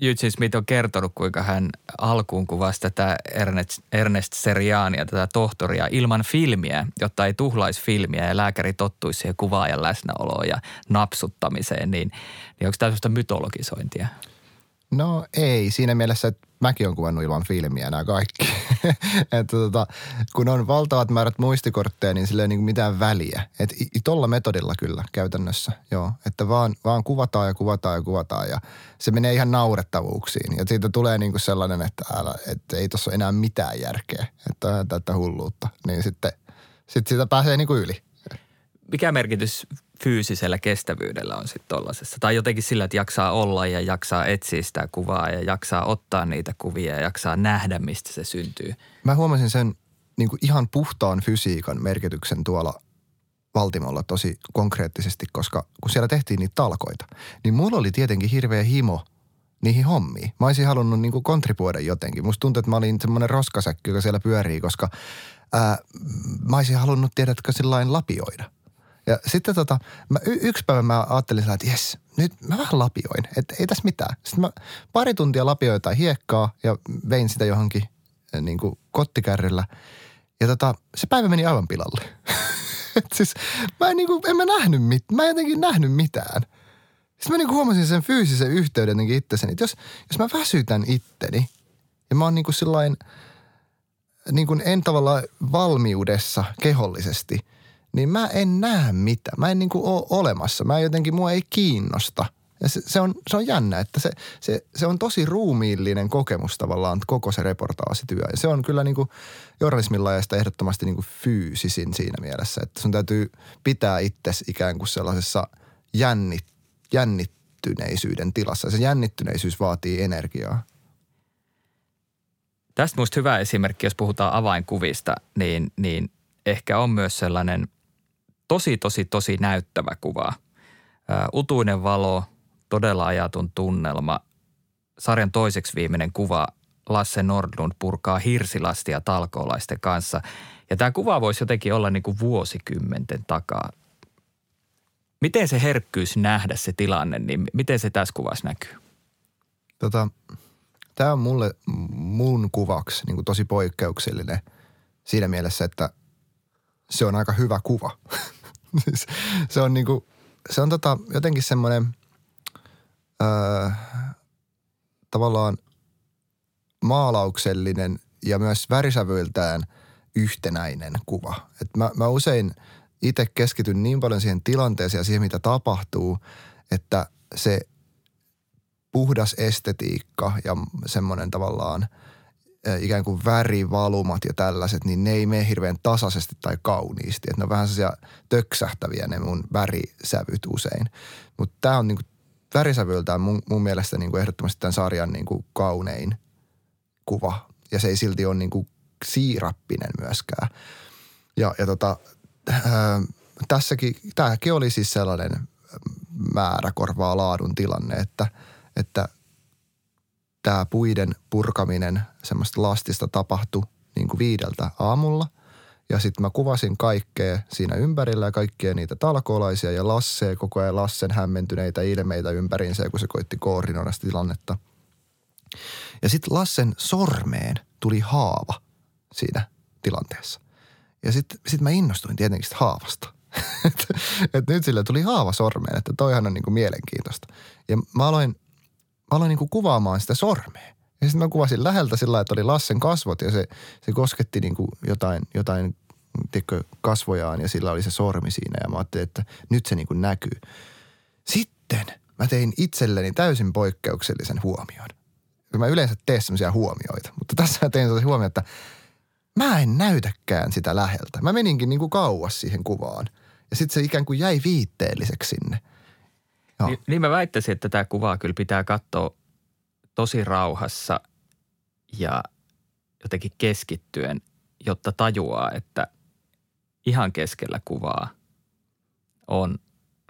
Eugene Smith on kertonut, kuinka hän alkuun kuvasi tätä Ernest, Ernest Seriania, tätä tohtoria, ilman filmiä, jotta ei tuhlaisi filmiä ja lääkäri tottuisi siihen kuvaajan läsnäoloon ja napsuttamiseen, niin, niin onko tämä mytologisointia? No ei, siinä mielessä, että mäkin olen kuvannut ilman filmiä nämä kaikki. että tota, kun on valtavat määrät muistikortteja, niin sillä ei niin mitään väliä. Että tuolla metodilla kyllä käytännössä, joo. Että vaan, vaan kuvataan ja kuvataan ja kuvataan ja se menee ihan naurettavuuksiin. Ja siitä tulee niin kuin sellainen, että, älä, että ei tuossa enää mitään järkeä, että on täyttä hulluutta. Niin sitten sit siitä pääsee niin kuin yli. Mikä merkitys fyysisellä kestävyydellä on sitten tollasessa? Tai jotenkin sillä, että jaksaa olla ja jaksaa etsiä sitä kuvaa ja jaksaa ottaa niitä kuvia ja jaksaa nähdä, mistä se syntyy. Mä huomasin sen niin kuin ihan puhtaan fysiikan merkityksen tuolla Valtimolla tosi konkreettisesti, koska kun siellä tehtiin niitä talkoita, niin mulla oli tietenkin hirveä himo niihin hommiin. Mä olisin halunnut niin kuin kontribuoida jotenkin. Musta tuntuu, että mä olin semmoinen roskasäkki, joka siellä pyörii, koska ää, mä olisin halunnut, tiedätkö, sillä lapioida. Ja sitten tota, mä, y- yksi päivä mä ajattelin sillä, että jes, nyt mä vähän lapioin, että ei tässä mitään. Sitten mä pari tuntia lapioin hiekkaa ja vein sitä johonkin niin kuin kottikärryllä. Ja tota, se päivä meni aivan pilalle. siis mä en, niin kuin, en mä nähnyt mit, mä en jotenkin nähnyt mitään. Sitten mä niin huomasin sen fyysisen yhteyden jotenkin itsessäni, että jos, jos mä väsytän itteni ja mä oon niin kuin sillain, niin kuin en tavallaan valmiudessa kehollisesti, niin mä en näe mitään. Mä en niin kuin ole olemassa. Mä jotenkin, mua ei kiinnosta – ja se, se, on, se on jännä, että se, se, se on tosi ruumiillinen kokemus tavallaan koko se reportaasityö. Ja se on kyllä niin kuin journalismilla ja sitä ehdottomasti niin kuin fyysisin siinä mielessä, että sun täytyy pitää itsesi ikään kuin sellaisessa jännit, jännittyneisyyden tilassa. Ja se jännittyneisyys vaatii energiaa. Tästä musta hyvä esimerkki, jos puhutaan avainkuvista, niin, niin ehkä on myös sellainen tosi, tosi, tosi näyttävä kuva. utuinen valo – todella ajatun tunnelma. Sarjan toiseksi viimeinen kuva Lasse Nordlund purkaa hirsilastia talkoolaisten kanssa. Ja tämä kuva voisi jotenkin olla niin kuin vuosikymmenten takaa. Miten se herkkyys nähdä se tilanne, niin miten se tässä kuvassa näkyy? Tota, tämä on mulle mun kuvaksi niin kuin tosi poikkeuksellinen siinä mielessä, että se on aika hyvä kuva. Siis se on, niin kuin, se on tota, jotenkin semmoinen – öö, tavallaan maalauksellinen ja myös värisävyiltään yhtenäinen kuva. Et mä, mä usein itse keskityn niin paljon siihen tilanteeseen ja siihen, mitä tapahtuu, että se puhdas estetiikka ja semmoinen tavallaan ikään kuin värivalumat ja tällaiset, niin ne ei mene hirveän tasaisesti tai kauniisti. Että ne on vähän sellaisia töksähtäviä ne mun värisävyt usein. Mutta tämä on niinku värisävyltään mun, mun mielestä niin kuin ehdottomasti tämän sarjan niin kuin kaunein kuva. Ja se ei silti ole niin kuin siirappinen myöskään. Ja, ja tota, ää, tässäkin, tämäkin oli siis sellainen määrä korvaa laadun tilanne, että, että tämä puiden purkaminen semmoista lastista tapahtui niin kuin viideltä aamulla – ja sitten mä kuvasin kaikkea siinä ympärillä ja kaikkia niitä talkoolaisia ja Lasse koko ajan Lassen hämmentyneitä ilmeitä ympäriinsä, kun se koitti koordinoida sitä tilannetta. Ja sitten Lassen sormeen tuli haava siinä tilanteessa. Ja sitten sit mä innostuin tietenkin sitä haavasta. että et nyt sille tuli haava sormeen, että toihan on niinku mielenkiintoista. Ja mä aloin, mä aloin niinku kuvaamaan sitä sormea. Ja sitten mä kuvasin läheltä sillä että oli Lassen kasvot ja se, se kosketti niin kuin jotain, jotain tiedätkö, kasvojaan ja sillä oli se sormi siinä. Ja mä ajattelin, että nyt se niin kuin näkyy. Sitten mä tein itselleni täysin poikkeuksellisen huomion. Mä yleensä teen semmoisia huomioita, mutta tässä mä tein sellaisen huomioon, että mä en näytäkään sitä läheltä. Mä meninkin niin kuin kauas siihen kuvaan. Ja sitten se ikään kuin jäi viitteelliseksi sinne. Niin, niin mä väittäisin, että tämä kuvaa kyllä pitää katsoa tosi rauhassa ja jotenkin keskittyen, jotta tajuaa, että ihan keskellä kuvaa on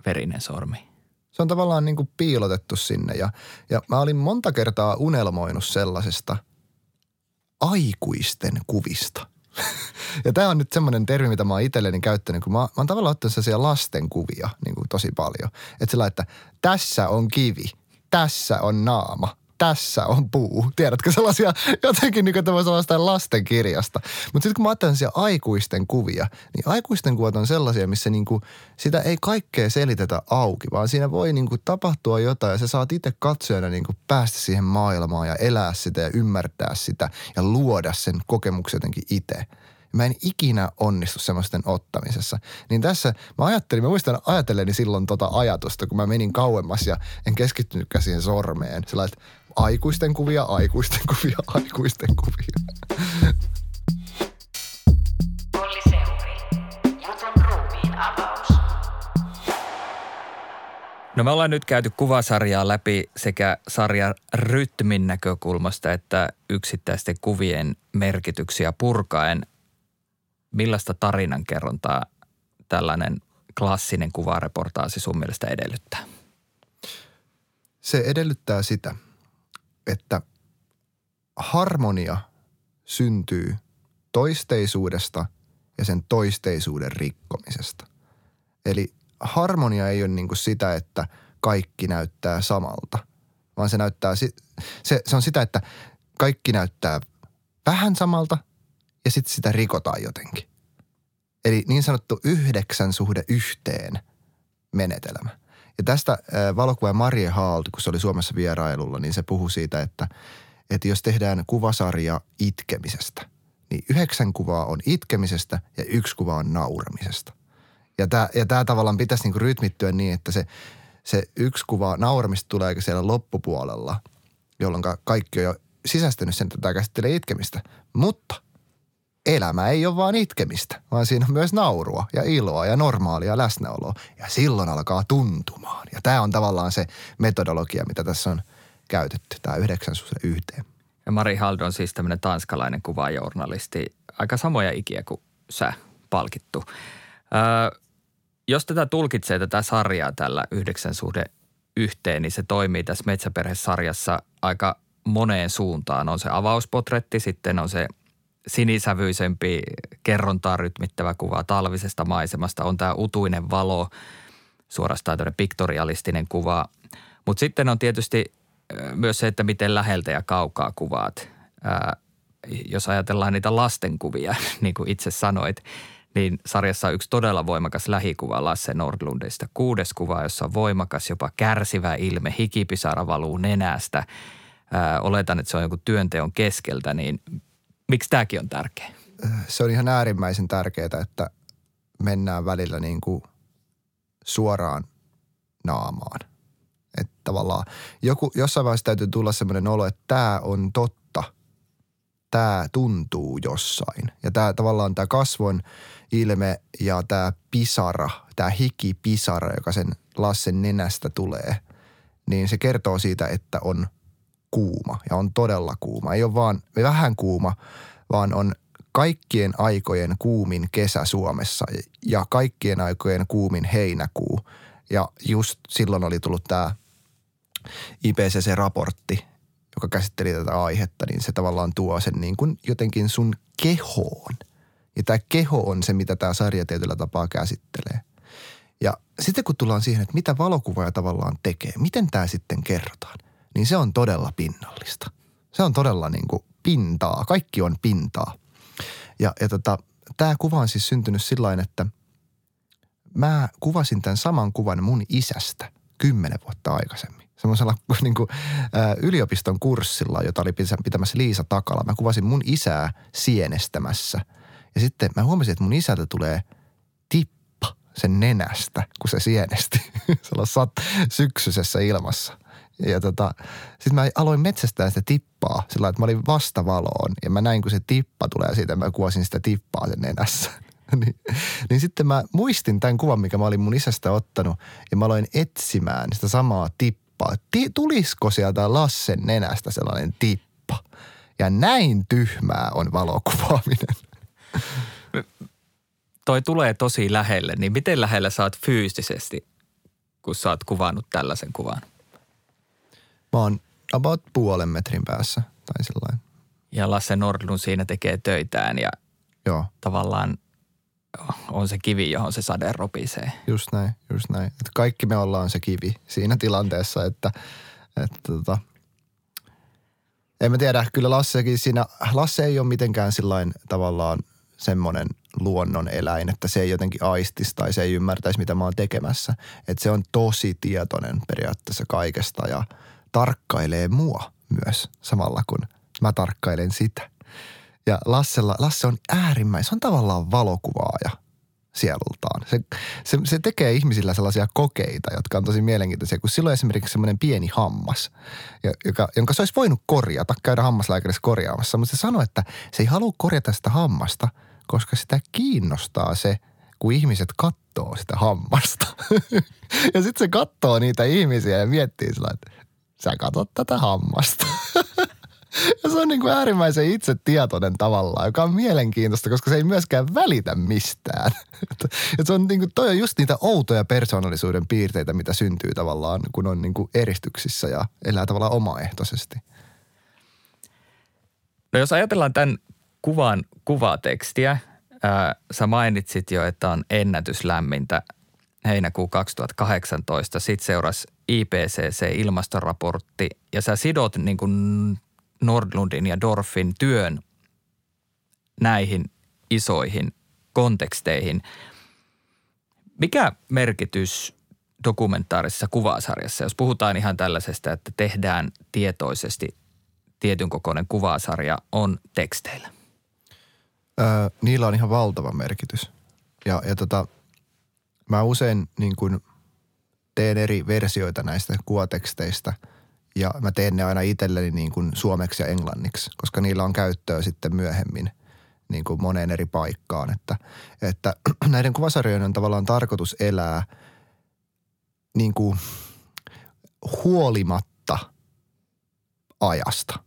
verinen sormi. Se on tavallaan niin kuin piilotettu sinne ja, ja mä olin monta kertaa unelmoinut sellaisesta aikuisten kuvista. ja tämä on nyt semmoinen termi, mitä mä oon itselleni käyttänyt, kun mä, mä oon tavallaan ottanut sellaisia lasten kuvia niin kuin tosi paljon. Että sillä, että tässä on kivi, tässä on naama, tässä on puu. Tiedätkö sellaisia jotenkin niin kuin sellaista lastenkirjasta. Mutta sitten kun mä ajattelen sellaisia aikuisten kuvia, niin aikuisten kuvat on sellaisia, missä niin kuin sitä ei kaikkea selitetä auki, vaan siinä voi niin kuin tapahtua jotain ja sä saat itse katsojana niin kuin päästä siihen maailmaan ja elää sitä ja ymmärtää sitä ja luoda sen kokemuksen jotenkin itse mä en ikinä onnistu semmoisten ottamisessa. Niin tässä mä ajattelin, mä muistan ajatelleni silloin tota ajatusta, kun mä menin kauemmas ja en keskittynytkään siihen sormeen. Sillä että aikuisten kuvia, aikuisten kuvia, aikuisten kuvia. No me ollaan nyt käyty kuvasarjaa läpi sekä sarjan rytmin näkökulmasta että yksittäisten kuvien merkityksiä purkaen. Millaista tarinankerrontaa tällainen klassinen kuvareportaasi sun mielestä edellyttää? Se edellyttää sitä, että harmonia syntyy toisteisuudesta ja sen toisteisuuden rikkomisesta. Eli harmonia ei ole niin kuin sitä, että kaikki näyttää samalta, vaan se näyttää, se, se on sitä, että kaikki näyttää vähän samalta ja sitten sitä rikotaan jotenkin. Eli niin sanottu yhdeksän suhde yhteen menetelmä. Ja tästä valokuva Marie Haald, kun se oli Suomessa vierailulla, niin se puhui siitä, että, että jos tehdään kuvasarja itkemisestä, niin yhdeksän kuvaa on itkemisestä ja yksi kuva on nauramisesta. Ja tämä, ja tämä tavallaan pitäisi niinku rytmittyä niin, että se, se yksi kuva nauramista tulee siellä loppupuolella, jolloin kaikki on jo sisäistänyt sen, että tämä käsittelee itkemistä. Mutta elämä ei ole vaan itkemistä, vaan siinä on myös naurua ja iloa ja normaalia läsnäoloa. Ja silloin alkaa tuntumaan. Ja tämä on tavallaan se metodologia, mitä tässä on käytetty, tämä yhdeksän yhteen. Ja Mari Haldo on siis tämmöinen tanskalainen kuvajournalisti, aika samoja ikiä kuin sä palkittu. Öö, jos tätä tulkitsee tätä sarjaa tällä yhdeksän suhde yhteen, niin se toimii tässä Metsäperhe-sarjassa aika moneen suuntaan. On se avauspotretti, sitten on se sinisävyisempi kerrontaa rytmittävä kuva talvisesta maisemasta. On tämä utuinen valo, suorastaan tämmöinen piktorialistinen kuva. Mutta sitten on tietysti myös se, että miten läheltä ja kaukaa kuvaat. Ää, jos ajatellaan niitä lastenkuvia, niin kuin itse sanoit, niin sarjassa on yksi todella voimakas lähikuva Lasse Nordlundista. Kuudes kuva, jossa on voimakas, jopa kärsivä ilme, hikipisara valuu nenästä. Ää, oletan, että se on joku työnteon keskeltä, niin miksi tämäkin on tärkeä? Se on ihan äärimmäisen tärkeää, että mennään välillä niin kuin suoraan naamaan. Että tavallaan joku, jossain vaiheessa täytyy tulla semmoinen olo, että tämä on totta. Tämä tuntuu jossain. Ja tämä tavallaan tämä kasvon ilme ja tämä pisara, tämä hikipisara, joka sen Lassen nenästä tulee, niin se kertoo siitä, että on kuuma ja on todella kuuma. Ei ole vaan vähän kuuma, vaan on kaikkien aikojen kuumin kesä Suomessa ja kaikkien aikojen kuumin heinäkuu. Ja just silloin oli tullut tämä IPCC-raportti, joka käsitteli tätä aihetta, niin se tavallaan tuo sen niin kuin jotenkin sun kehoon. Ja tämä keho on se, mitä tämä sarja tietyllä tapaa käsittelee. Ja sitten kun tullaan siihen, että mitä valokuvaaja tavallaan tekee, miten tämä sitten kerrotaan, niin se on todella pinnallista. Se on todella niin kuin pintaa. Kaikki on pintaa. Ja, ja tota, tämä kuva on siis syntynyt sillä että mä kuvasin tämän saman kuvan mun isästä kymmenen vuotta aikaisemmin semmoisella niin kuin, ä, yliopiston kurssilla, jota oli pitämässä Liisa Takala. Mä kuvasin mun isää sienestämässä. Ja sitten mä huomasin, että mun isältä tulee tippa sen nenästä, kun se sienesti sat syksyisessä ilmassa. Ja tota, sitten mä aloin metsästää sitä tippaa sillä että mä olin vastavaloon ja mä näin, kun se tippa tulee siitä, mä kuvasin sitä tippaa sen nenässä. niin, niin sitten mä muistin tämän kuvan, mikä mä olin mun isästä ottanut ja mä aloin etsimään sitä samaa tippaa. Ti- tulisiko sieltä Lassen nenästä sellainen tippa? Ja näin tyhmää on valokuvaaminen. Toi tulee tosi lähelle, niin miten lähellä saat fyysisesti, kun oot kuvannut tällaisen kuvan? Mä oon about puolen metrin päässä tai sellainen. Ja Lasse Nordlund siinä tekee töitään ja Joo. tavallaan on se kivi, johon se sade ropisee. Just näin, just näin. Että kaikki me ollaan se kivi siinä tilanteessa, että, että tota, en mä tiedä, kyllä Lassekin siinä, Lasse ei ole mitenkään sillain tavallaan semmoinen luonnon eläin, että se ei jotenkin aistisi tai se ei ymmärtäisi, mitä mä oon tekemässä. Että se on tosi tietoinen periaatteessa kaikesta ja tarkkailee mua myös samalla kun mä tarkkailen sitä. Ja Lassella, Lasse on äärimmäisen, se on tavallaan valokuvaaja sielultaan. Se, se, se tekee ihmisillä sellaisia kokeita, jotka on tosi mielenkiintoisia, kun silloin esimerkiksi semmoinen pieni hammas, joka, jonka se olisi voinut korjata, käydä hammaslääkärissä korjaamassa, mutta se sanoi, että se ei halua korjata sitä hammasta, koska sitä kiinnostaa se, kun ihmiset kattoo sitä hammasta. ja sitten se kattoo niitä ihmisiä ja miettii sillä, että sä katot tätä hammasta. ja se on niin kuin äärimmäisen itsetietoinen tavallaan, joka on mielenkiintoista, koska se ei myöskään välitä mistään. ja se on niin kuin, toi on just niitä outoja persoonallisuuden piirteitä, mitä syntyy tavallaan, kun on niin kuin eristyksissä ja elää tavallaan omaehtoisesti. No jos ajatellaan tämän kuvan kuvatekstiä, ää, sä mainitsit jo, että on ennätyslämmintä heinäkuu 2018. Sitten seurasi IPCC-ilmastoraportti ja sä sidot niin kuin Nordlundin ja Dorfin työn näihin isoihin konteksteihin. Mikä merkitys dokumentaarisessa kuvasarjassa, jos puhutaan ihan tällaisesta, että tehdään tietoisesti tietyn kokoinen kuvasarja, on teksteillä? Öö, niillä on ihan valtava merkitys. Ja, ja tota, mä usein niin kuin teen eri versioita näistä kuvateksteistä – ja mä teen ne aina itselleni niin kuin suomeksi ja englanniksi, koska niillä on käyttöä sitten myöhemmin niin kuin moneen eri paikkaan. Että, että näiden kuvasarjojen on tavallaan tarkoitus elää niin kuin huolimatta ajasta.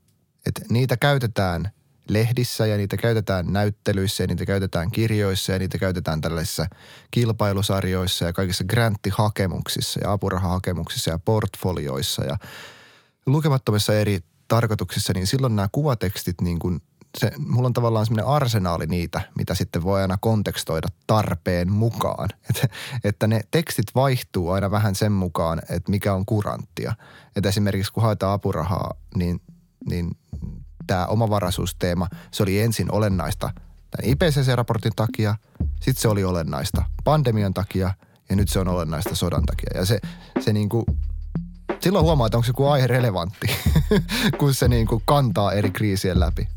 Et niitä käytetään lehdissä ja niitä käytetään näyttelyissä ja niitä käytetään kirjoissa ja niitä käytetään tällaisissa kilpailusarjoissa ja kaikissa granttihakemuksissa ja apurahahakemuksissa ja portfolioissa ja – lukemattomissa eri tarkoituksissa, niin silloin nämä kuvatekstit niin kuin se, mulla on tavallaan semmoinen arsenaali niitä, mitä sitten voi aina kontekstoida tarpeen mukaan. Et, että ne tekstit vaihtuu aina vähän sen mukaan, että mikä on kuranttia. Että esimerkiksi kun haetaan apurahaa, niin, niin tämä omavaraisuusteema, se oli ensin olennaista tämän IPCC-raportin takia, sitten se oli olennaista pandemian takia ja nyt se on olennaista sodan takia. Ja se, se niin kuin silloin huomaa, että onko joku aihe relevantti, kun se niin kuin kantaa eri kriisien läpi.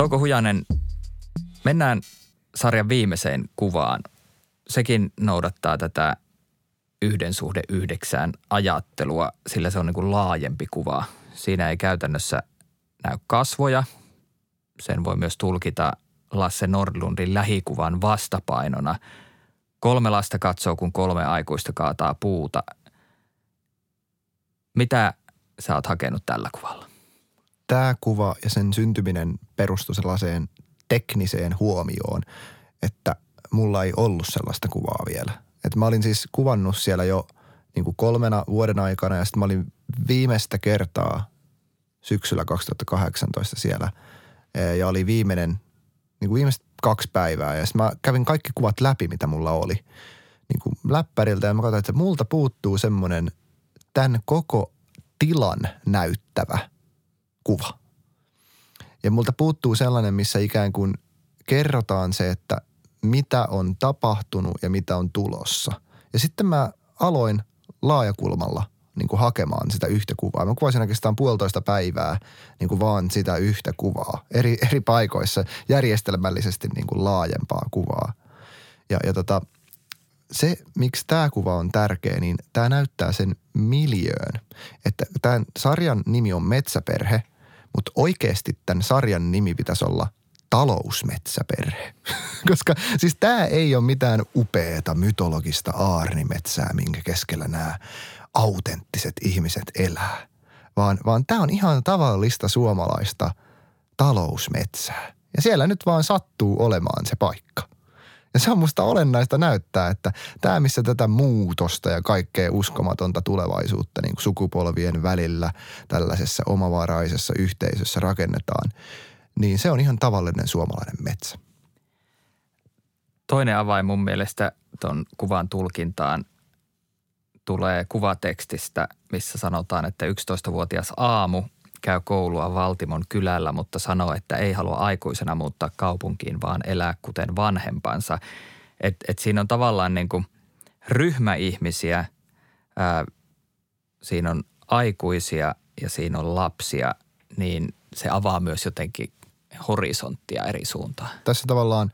Touko Hujanen, mennään sarjan viimeiseen kuvaan. Sekin noudattaa tätä yhden suhde yhdeksään ajattelua, sillä se on niin kuin laajempi kuva. Siinä ei käytännössä näy kasvoja. Sen voi myös tulkita Lasse Nordlundin lähikuvan vastapainona. Kolme lasta katsoo, kun kolme aikuista kaataa puuta. Mitä sä oot hakenut tällä kuvalla? Tämä kuva ja sen syntyminen perustui sellaiseen tekniseen huomioon, että mulla ei ollut sellaista kuvaa vielä – et mä olin siis kuvannut siellä jo niin kuin kolmena vuoden aikana ja sitten mä olin viimeistä kertaa syksyllä 2018 siellä ja oli viimeinen, niin kuin viimeiset kaksi päivää ja sitten mä kävin kaikki kuvat läpi, mitä mulla oli niin kuin läppäriltä ja mä katsoin, että multa puuttuu semmoinen tämän koko tilan näyttävä kuva. Ja multa puuttuu sellainen, missä ikään kuin kerrotaan se, että mitä on tapahtunut ja mitä on tulossa. Ja sitten mä aloin laajakulmalla niin kuin hakemaan sitä yhtä kuvaa. Mä kuvasin oikeastaan puolitoista päivää niin kuin vaan sitä yhtä kuvaa eri, eri paikoissa järjestelmällisesti niin kuin laajempaa kuvaa. Ja, ja tota, se, miksi tämä kuva on tärkeä, niin tämä näyttää sen miljöön. Että tämän sarjan nimi on Metsäperhe, mutta oikeasti tämän sarjan nimi pitäisi olla – talousmetsäperhe. Koska siis tämä ei ole mitään upeata mytologista aarnimetsää, minkä keskellä nämä autenttiset ihmiset elää. Vaan, vaan tämä on ihan tavallista suomalaista talousmetsää. Ja siellä nyt vaan sattuu olemaan se paikka. Ja se on musta olennaista näyttää, että tämä missä tätä muutosta ja kaikkea uskomatonta tulevaisuutta niin sukupolvien välillä tällaisessa omavaraisessa yhteisössä rakennetaan – niin se on ihan tavallinen suomalainen metsä. Toinen avain mun mielestä tuon kuvan tulkintaan tulee kuvatekstistä, missä sanotaan, että 11-vuotias aamu käy koulua Valtimon kylällä, mutta sanoo, että ei halua aikuisena muuttaa kaupunkiin, vaan elää kuten vanhempansa. Et, et siinä on tavallaan niin kuin ryhmä ihmisiä, ää, siinä on aikuisia ja siinä on lapsia, niin se avaa myös jotenkin horisonttia eri suuntaan. Tässä tavallaan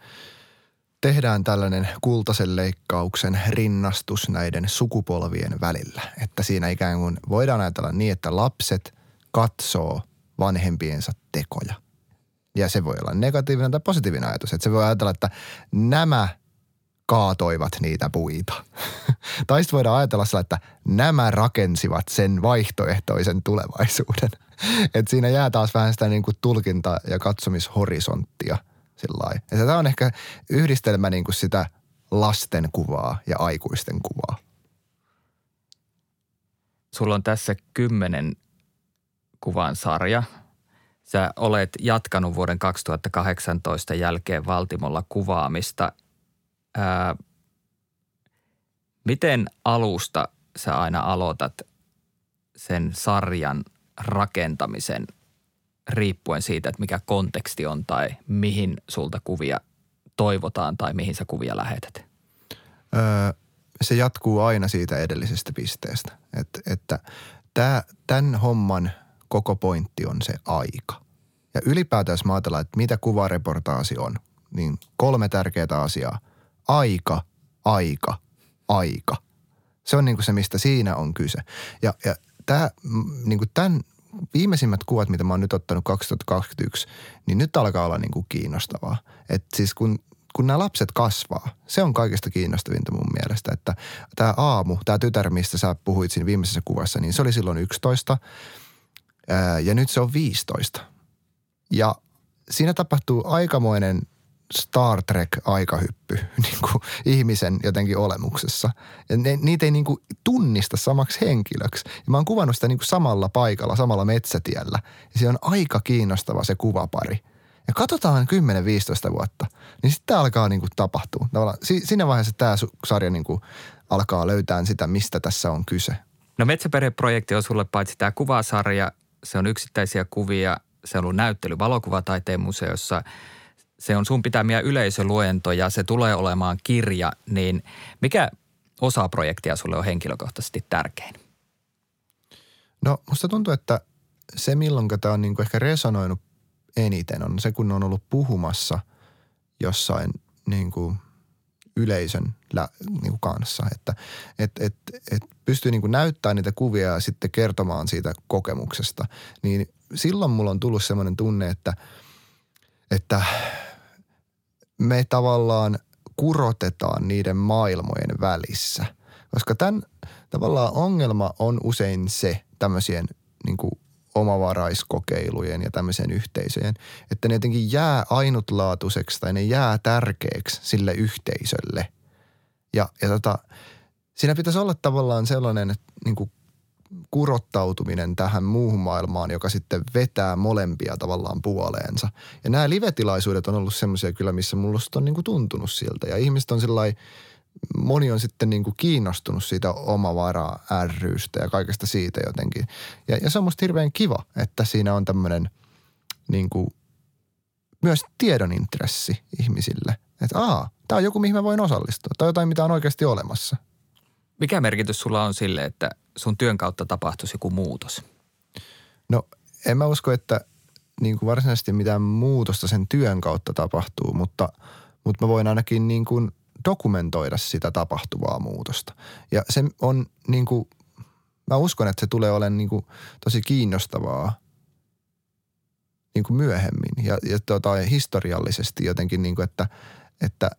tehdään tällainen kultaisen leikkauksen rinnastus näiden sukupolvien välillä. Että siinä ikään kuin voidaan ajatella niin, että lapset katsoo vanhempiensa tekoja. Ja se voi olla negatiivinen tai positiivinen ajatus. Että se voi ajatella, että nämä kaatoivat niitä puita. tai sitten voidaan ajatella sillä, että nämä rakensivat sen vaihtoehtoisen tulevaisuuden. että siinä jää taas vähän sitä niin kuin tulkinta- ja katsomishorisonttia – sillä Tämä on ehkä yhdistelmä niin kuin sitä lasten kuvaa ja aikuisten kuvaa. Sulla on tässä kymmenen kuvan sarja. Sä olet jatkanut vuoden 2018 jälkeen Valtimolla kuvaamista. Ää, miten alusta sä aina aloitat sen sarjan rakentamisen riippuen siitä, että mikä konteksti on tai mihin sulta kuvia toivotaan tai mihin sä kuvia lähetät? Öö, se jatkuu aina siitä edellisestä pisteestä. Et, että tämän homman koko pointti on se aika. Ja ylipäätään jos mä ajatellaan, että mitä kuvareportaasi on, niin kolme tärkeää asiaa. Aika, aika, aika. Se on niin kuin se, mistä siinä on kyse. Ja, ja tämä, niin kuin tämän viimeisimmät kuvat, mitä mä oon nyt ottanut 2021, niin nyt alkaa olla niin kuin kiinnostavaa. että siis kun, kun nämä lapset kasvaa, se on kaikista kiinnostavinta mun mielestä, että tämä aamu, tämä tytär, mistä sä puhuit siinä viimeisessä kuvassa, niin se oli silloin 11 ää, ja nyt se on 15. Ja siinä tapahtuu aikamoinen Star Trek-aikahyppy niin kuin ihmisen jotenkin olemuksessa. Ja ne, niitä ei niin kuin tunnista samaksi henkilöksi. Ja mä oon kuvannut sitä niin kuin samalla paikalla, samalla metsätiellä. Ja se on aika kiinnostava se kuvapari. Ja katsotaan 10-15 vuotta, niin sitten alkaa niin kuin tapahtua. Tavallaan siinä vaiheessa tämä sarja niin kuin alkaa löytää sitä, mistä tässä on kyse. No Metsäperheprojekti on sulle paitsi tämä kuvasarja, se on yksittäisiä kuvia, se on ollut näyttely valokuvataiteen museossa – se on sun pitämiä yleisöluentoja, se tulee olemaan kirja, niin mikä osa projektia sulle on henkilökohtaisesti tärkein? No musta tuntuu, että se milloin tämä on niinku ehkä resonoinut eniten on se, kun on ollut puhumassa jossain niinku yleisön lä, niinku kanssa. Että et, et, et pystyy niinku näyttämään niitä kuvia ja sitten kertomaan siitä kokemuksesta. Niin silloin mulla on tullut semmoinen tunne, että, että me tavallaan kurotetaan niiden maailmojen välissä. Koska tämän tavallaan ongelma on usein se tämmöisien niin kuin omavaraiskokeilujen ja tämmöisen yhteisöjen, että ne jotenkin jää ainutlaatuiseksi tai ne jää tärkeäksi sille yhteisölle. Ja, ja tota, siinä pitäisi olla tavallaan sellainen niin kuin kurottautuminen tähän muuhun maailmaan, joka sitten vetää molempia tavallaan puoleensa. Ja nämä live-tilaisuudet on ollut semmoisia kyllä, missä mulla on niin kuin tuntunut siltä. Ja ihmiset on sellainen, moni on sitten niin kuin kiinnostunut siitä omavaraa ärryystä ja kaikesta siitä jotenkin. Ja, ja se on musta hirveän kiva, että siinä on tämmöinen niin kuin myös tiedon intressi ihmisille. Että aa, tämä on joku, mihin mä voin osallistua. Tai jotain, mitä on oikeasti olemassa. Mikä merkitys sulla on sille, että sun työn kautta tapahtuisi joku muutos? No en mä usko, että niin kuin varsinaisesti mitään muutosta sen työn kautta tapahtuu, mutta, mutta mä voin ainakin niin kuin dokumentoida sitä tapahtuvaa muutosta. Ja se on niin kuin, mä uskon, että se tulee olemaan niin kuin tosi kiinnostavaa niin kuin myöhemmin ja, ja tota, historiallisesti jotenkin, niin kuin, että, että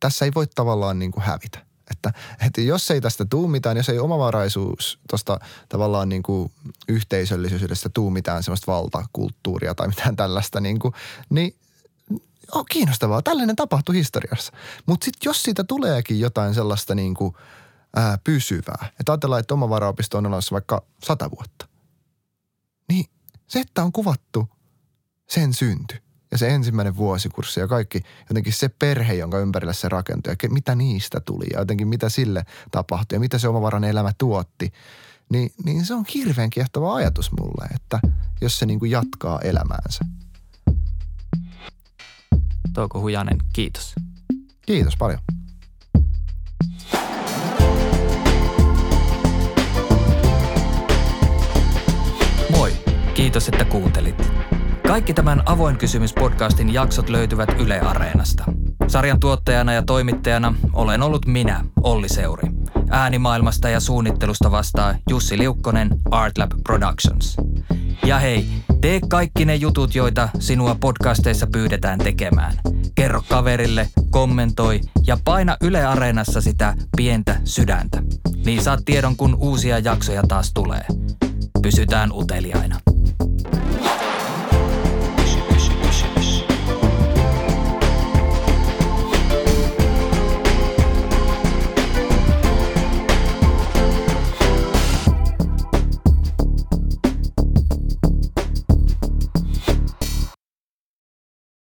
tässä ei voi tavallaan niin kuin hävitä. Että, että jos ei tästä tuu mitään, jos ei omavaraisuus tuosta tavallaan niin kuin yhteisöllisyydestä tuu mitään semmoista valtakulttuuria tai mitään tällaista, niin, kuin, niin on kiinnostavaa. Tällainen tapahtuu historiassa. Mutta sitten jos siitä tuleekin jotain sellaista niin kuin, ää, pysyvää, että ajatellaan, että omavaraopisto on olemassa vaikka sata vuotta, niin se, että on kuvattu sen synty – ja se ensimmäinen vuosikurssi ja kaikki jotenkin se perhe, jonka ympärillä se rakentui ja mitä niistä tuli ja jotenkin mitä sille tapahtui ja mitä se omavarainen elämä tuotti, niin, niin se on hirveän kiehtova ajatus mulle, että jos se niin kuin jatkaa elämäänsä. Touko Hujanen, kiitos. Kiitos paljon. Moi, kiitos että kuuntelit. Kaikki tämän Avoin kysymys podcastin jaksot löytyvät Yle Areenasta. Sarjan tuottajana ja toimittajana olen ollut minä, Olli Seuri. Äänimaailmasta ja suunnittelusta vastaa Jussi Liukkonen, Artlab Productions. Ja hei, tee kaikki ne jutut, joita sinua podcasteissa pyydetään tekemään. Kerro kaverille, kommentoi ja paina Yle Areenassa sitä pientä sydäntä. Niin saat tiedon, kun uusia jaksoja taas tulee. Pysytään uteliaina.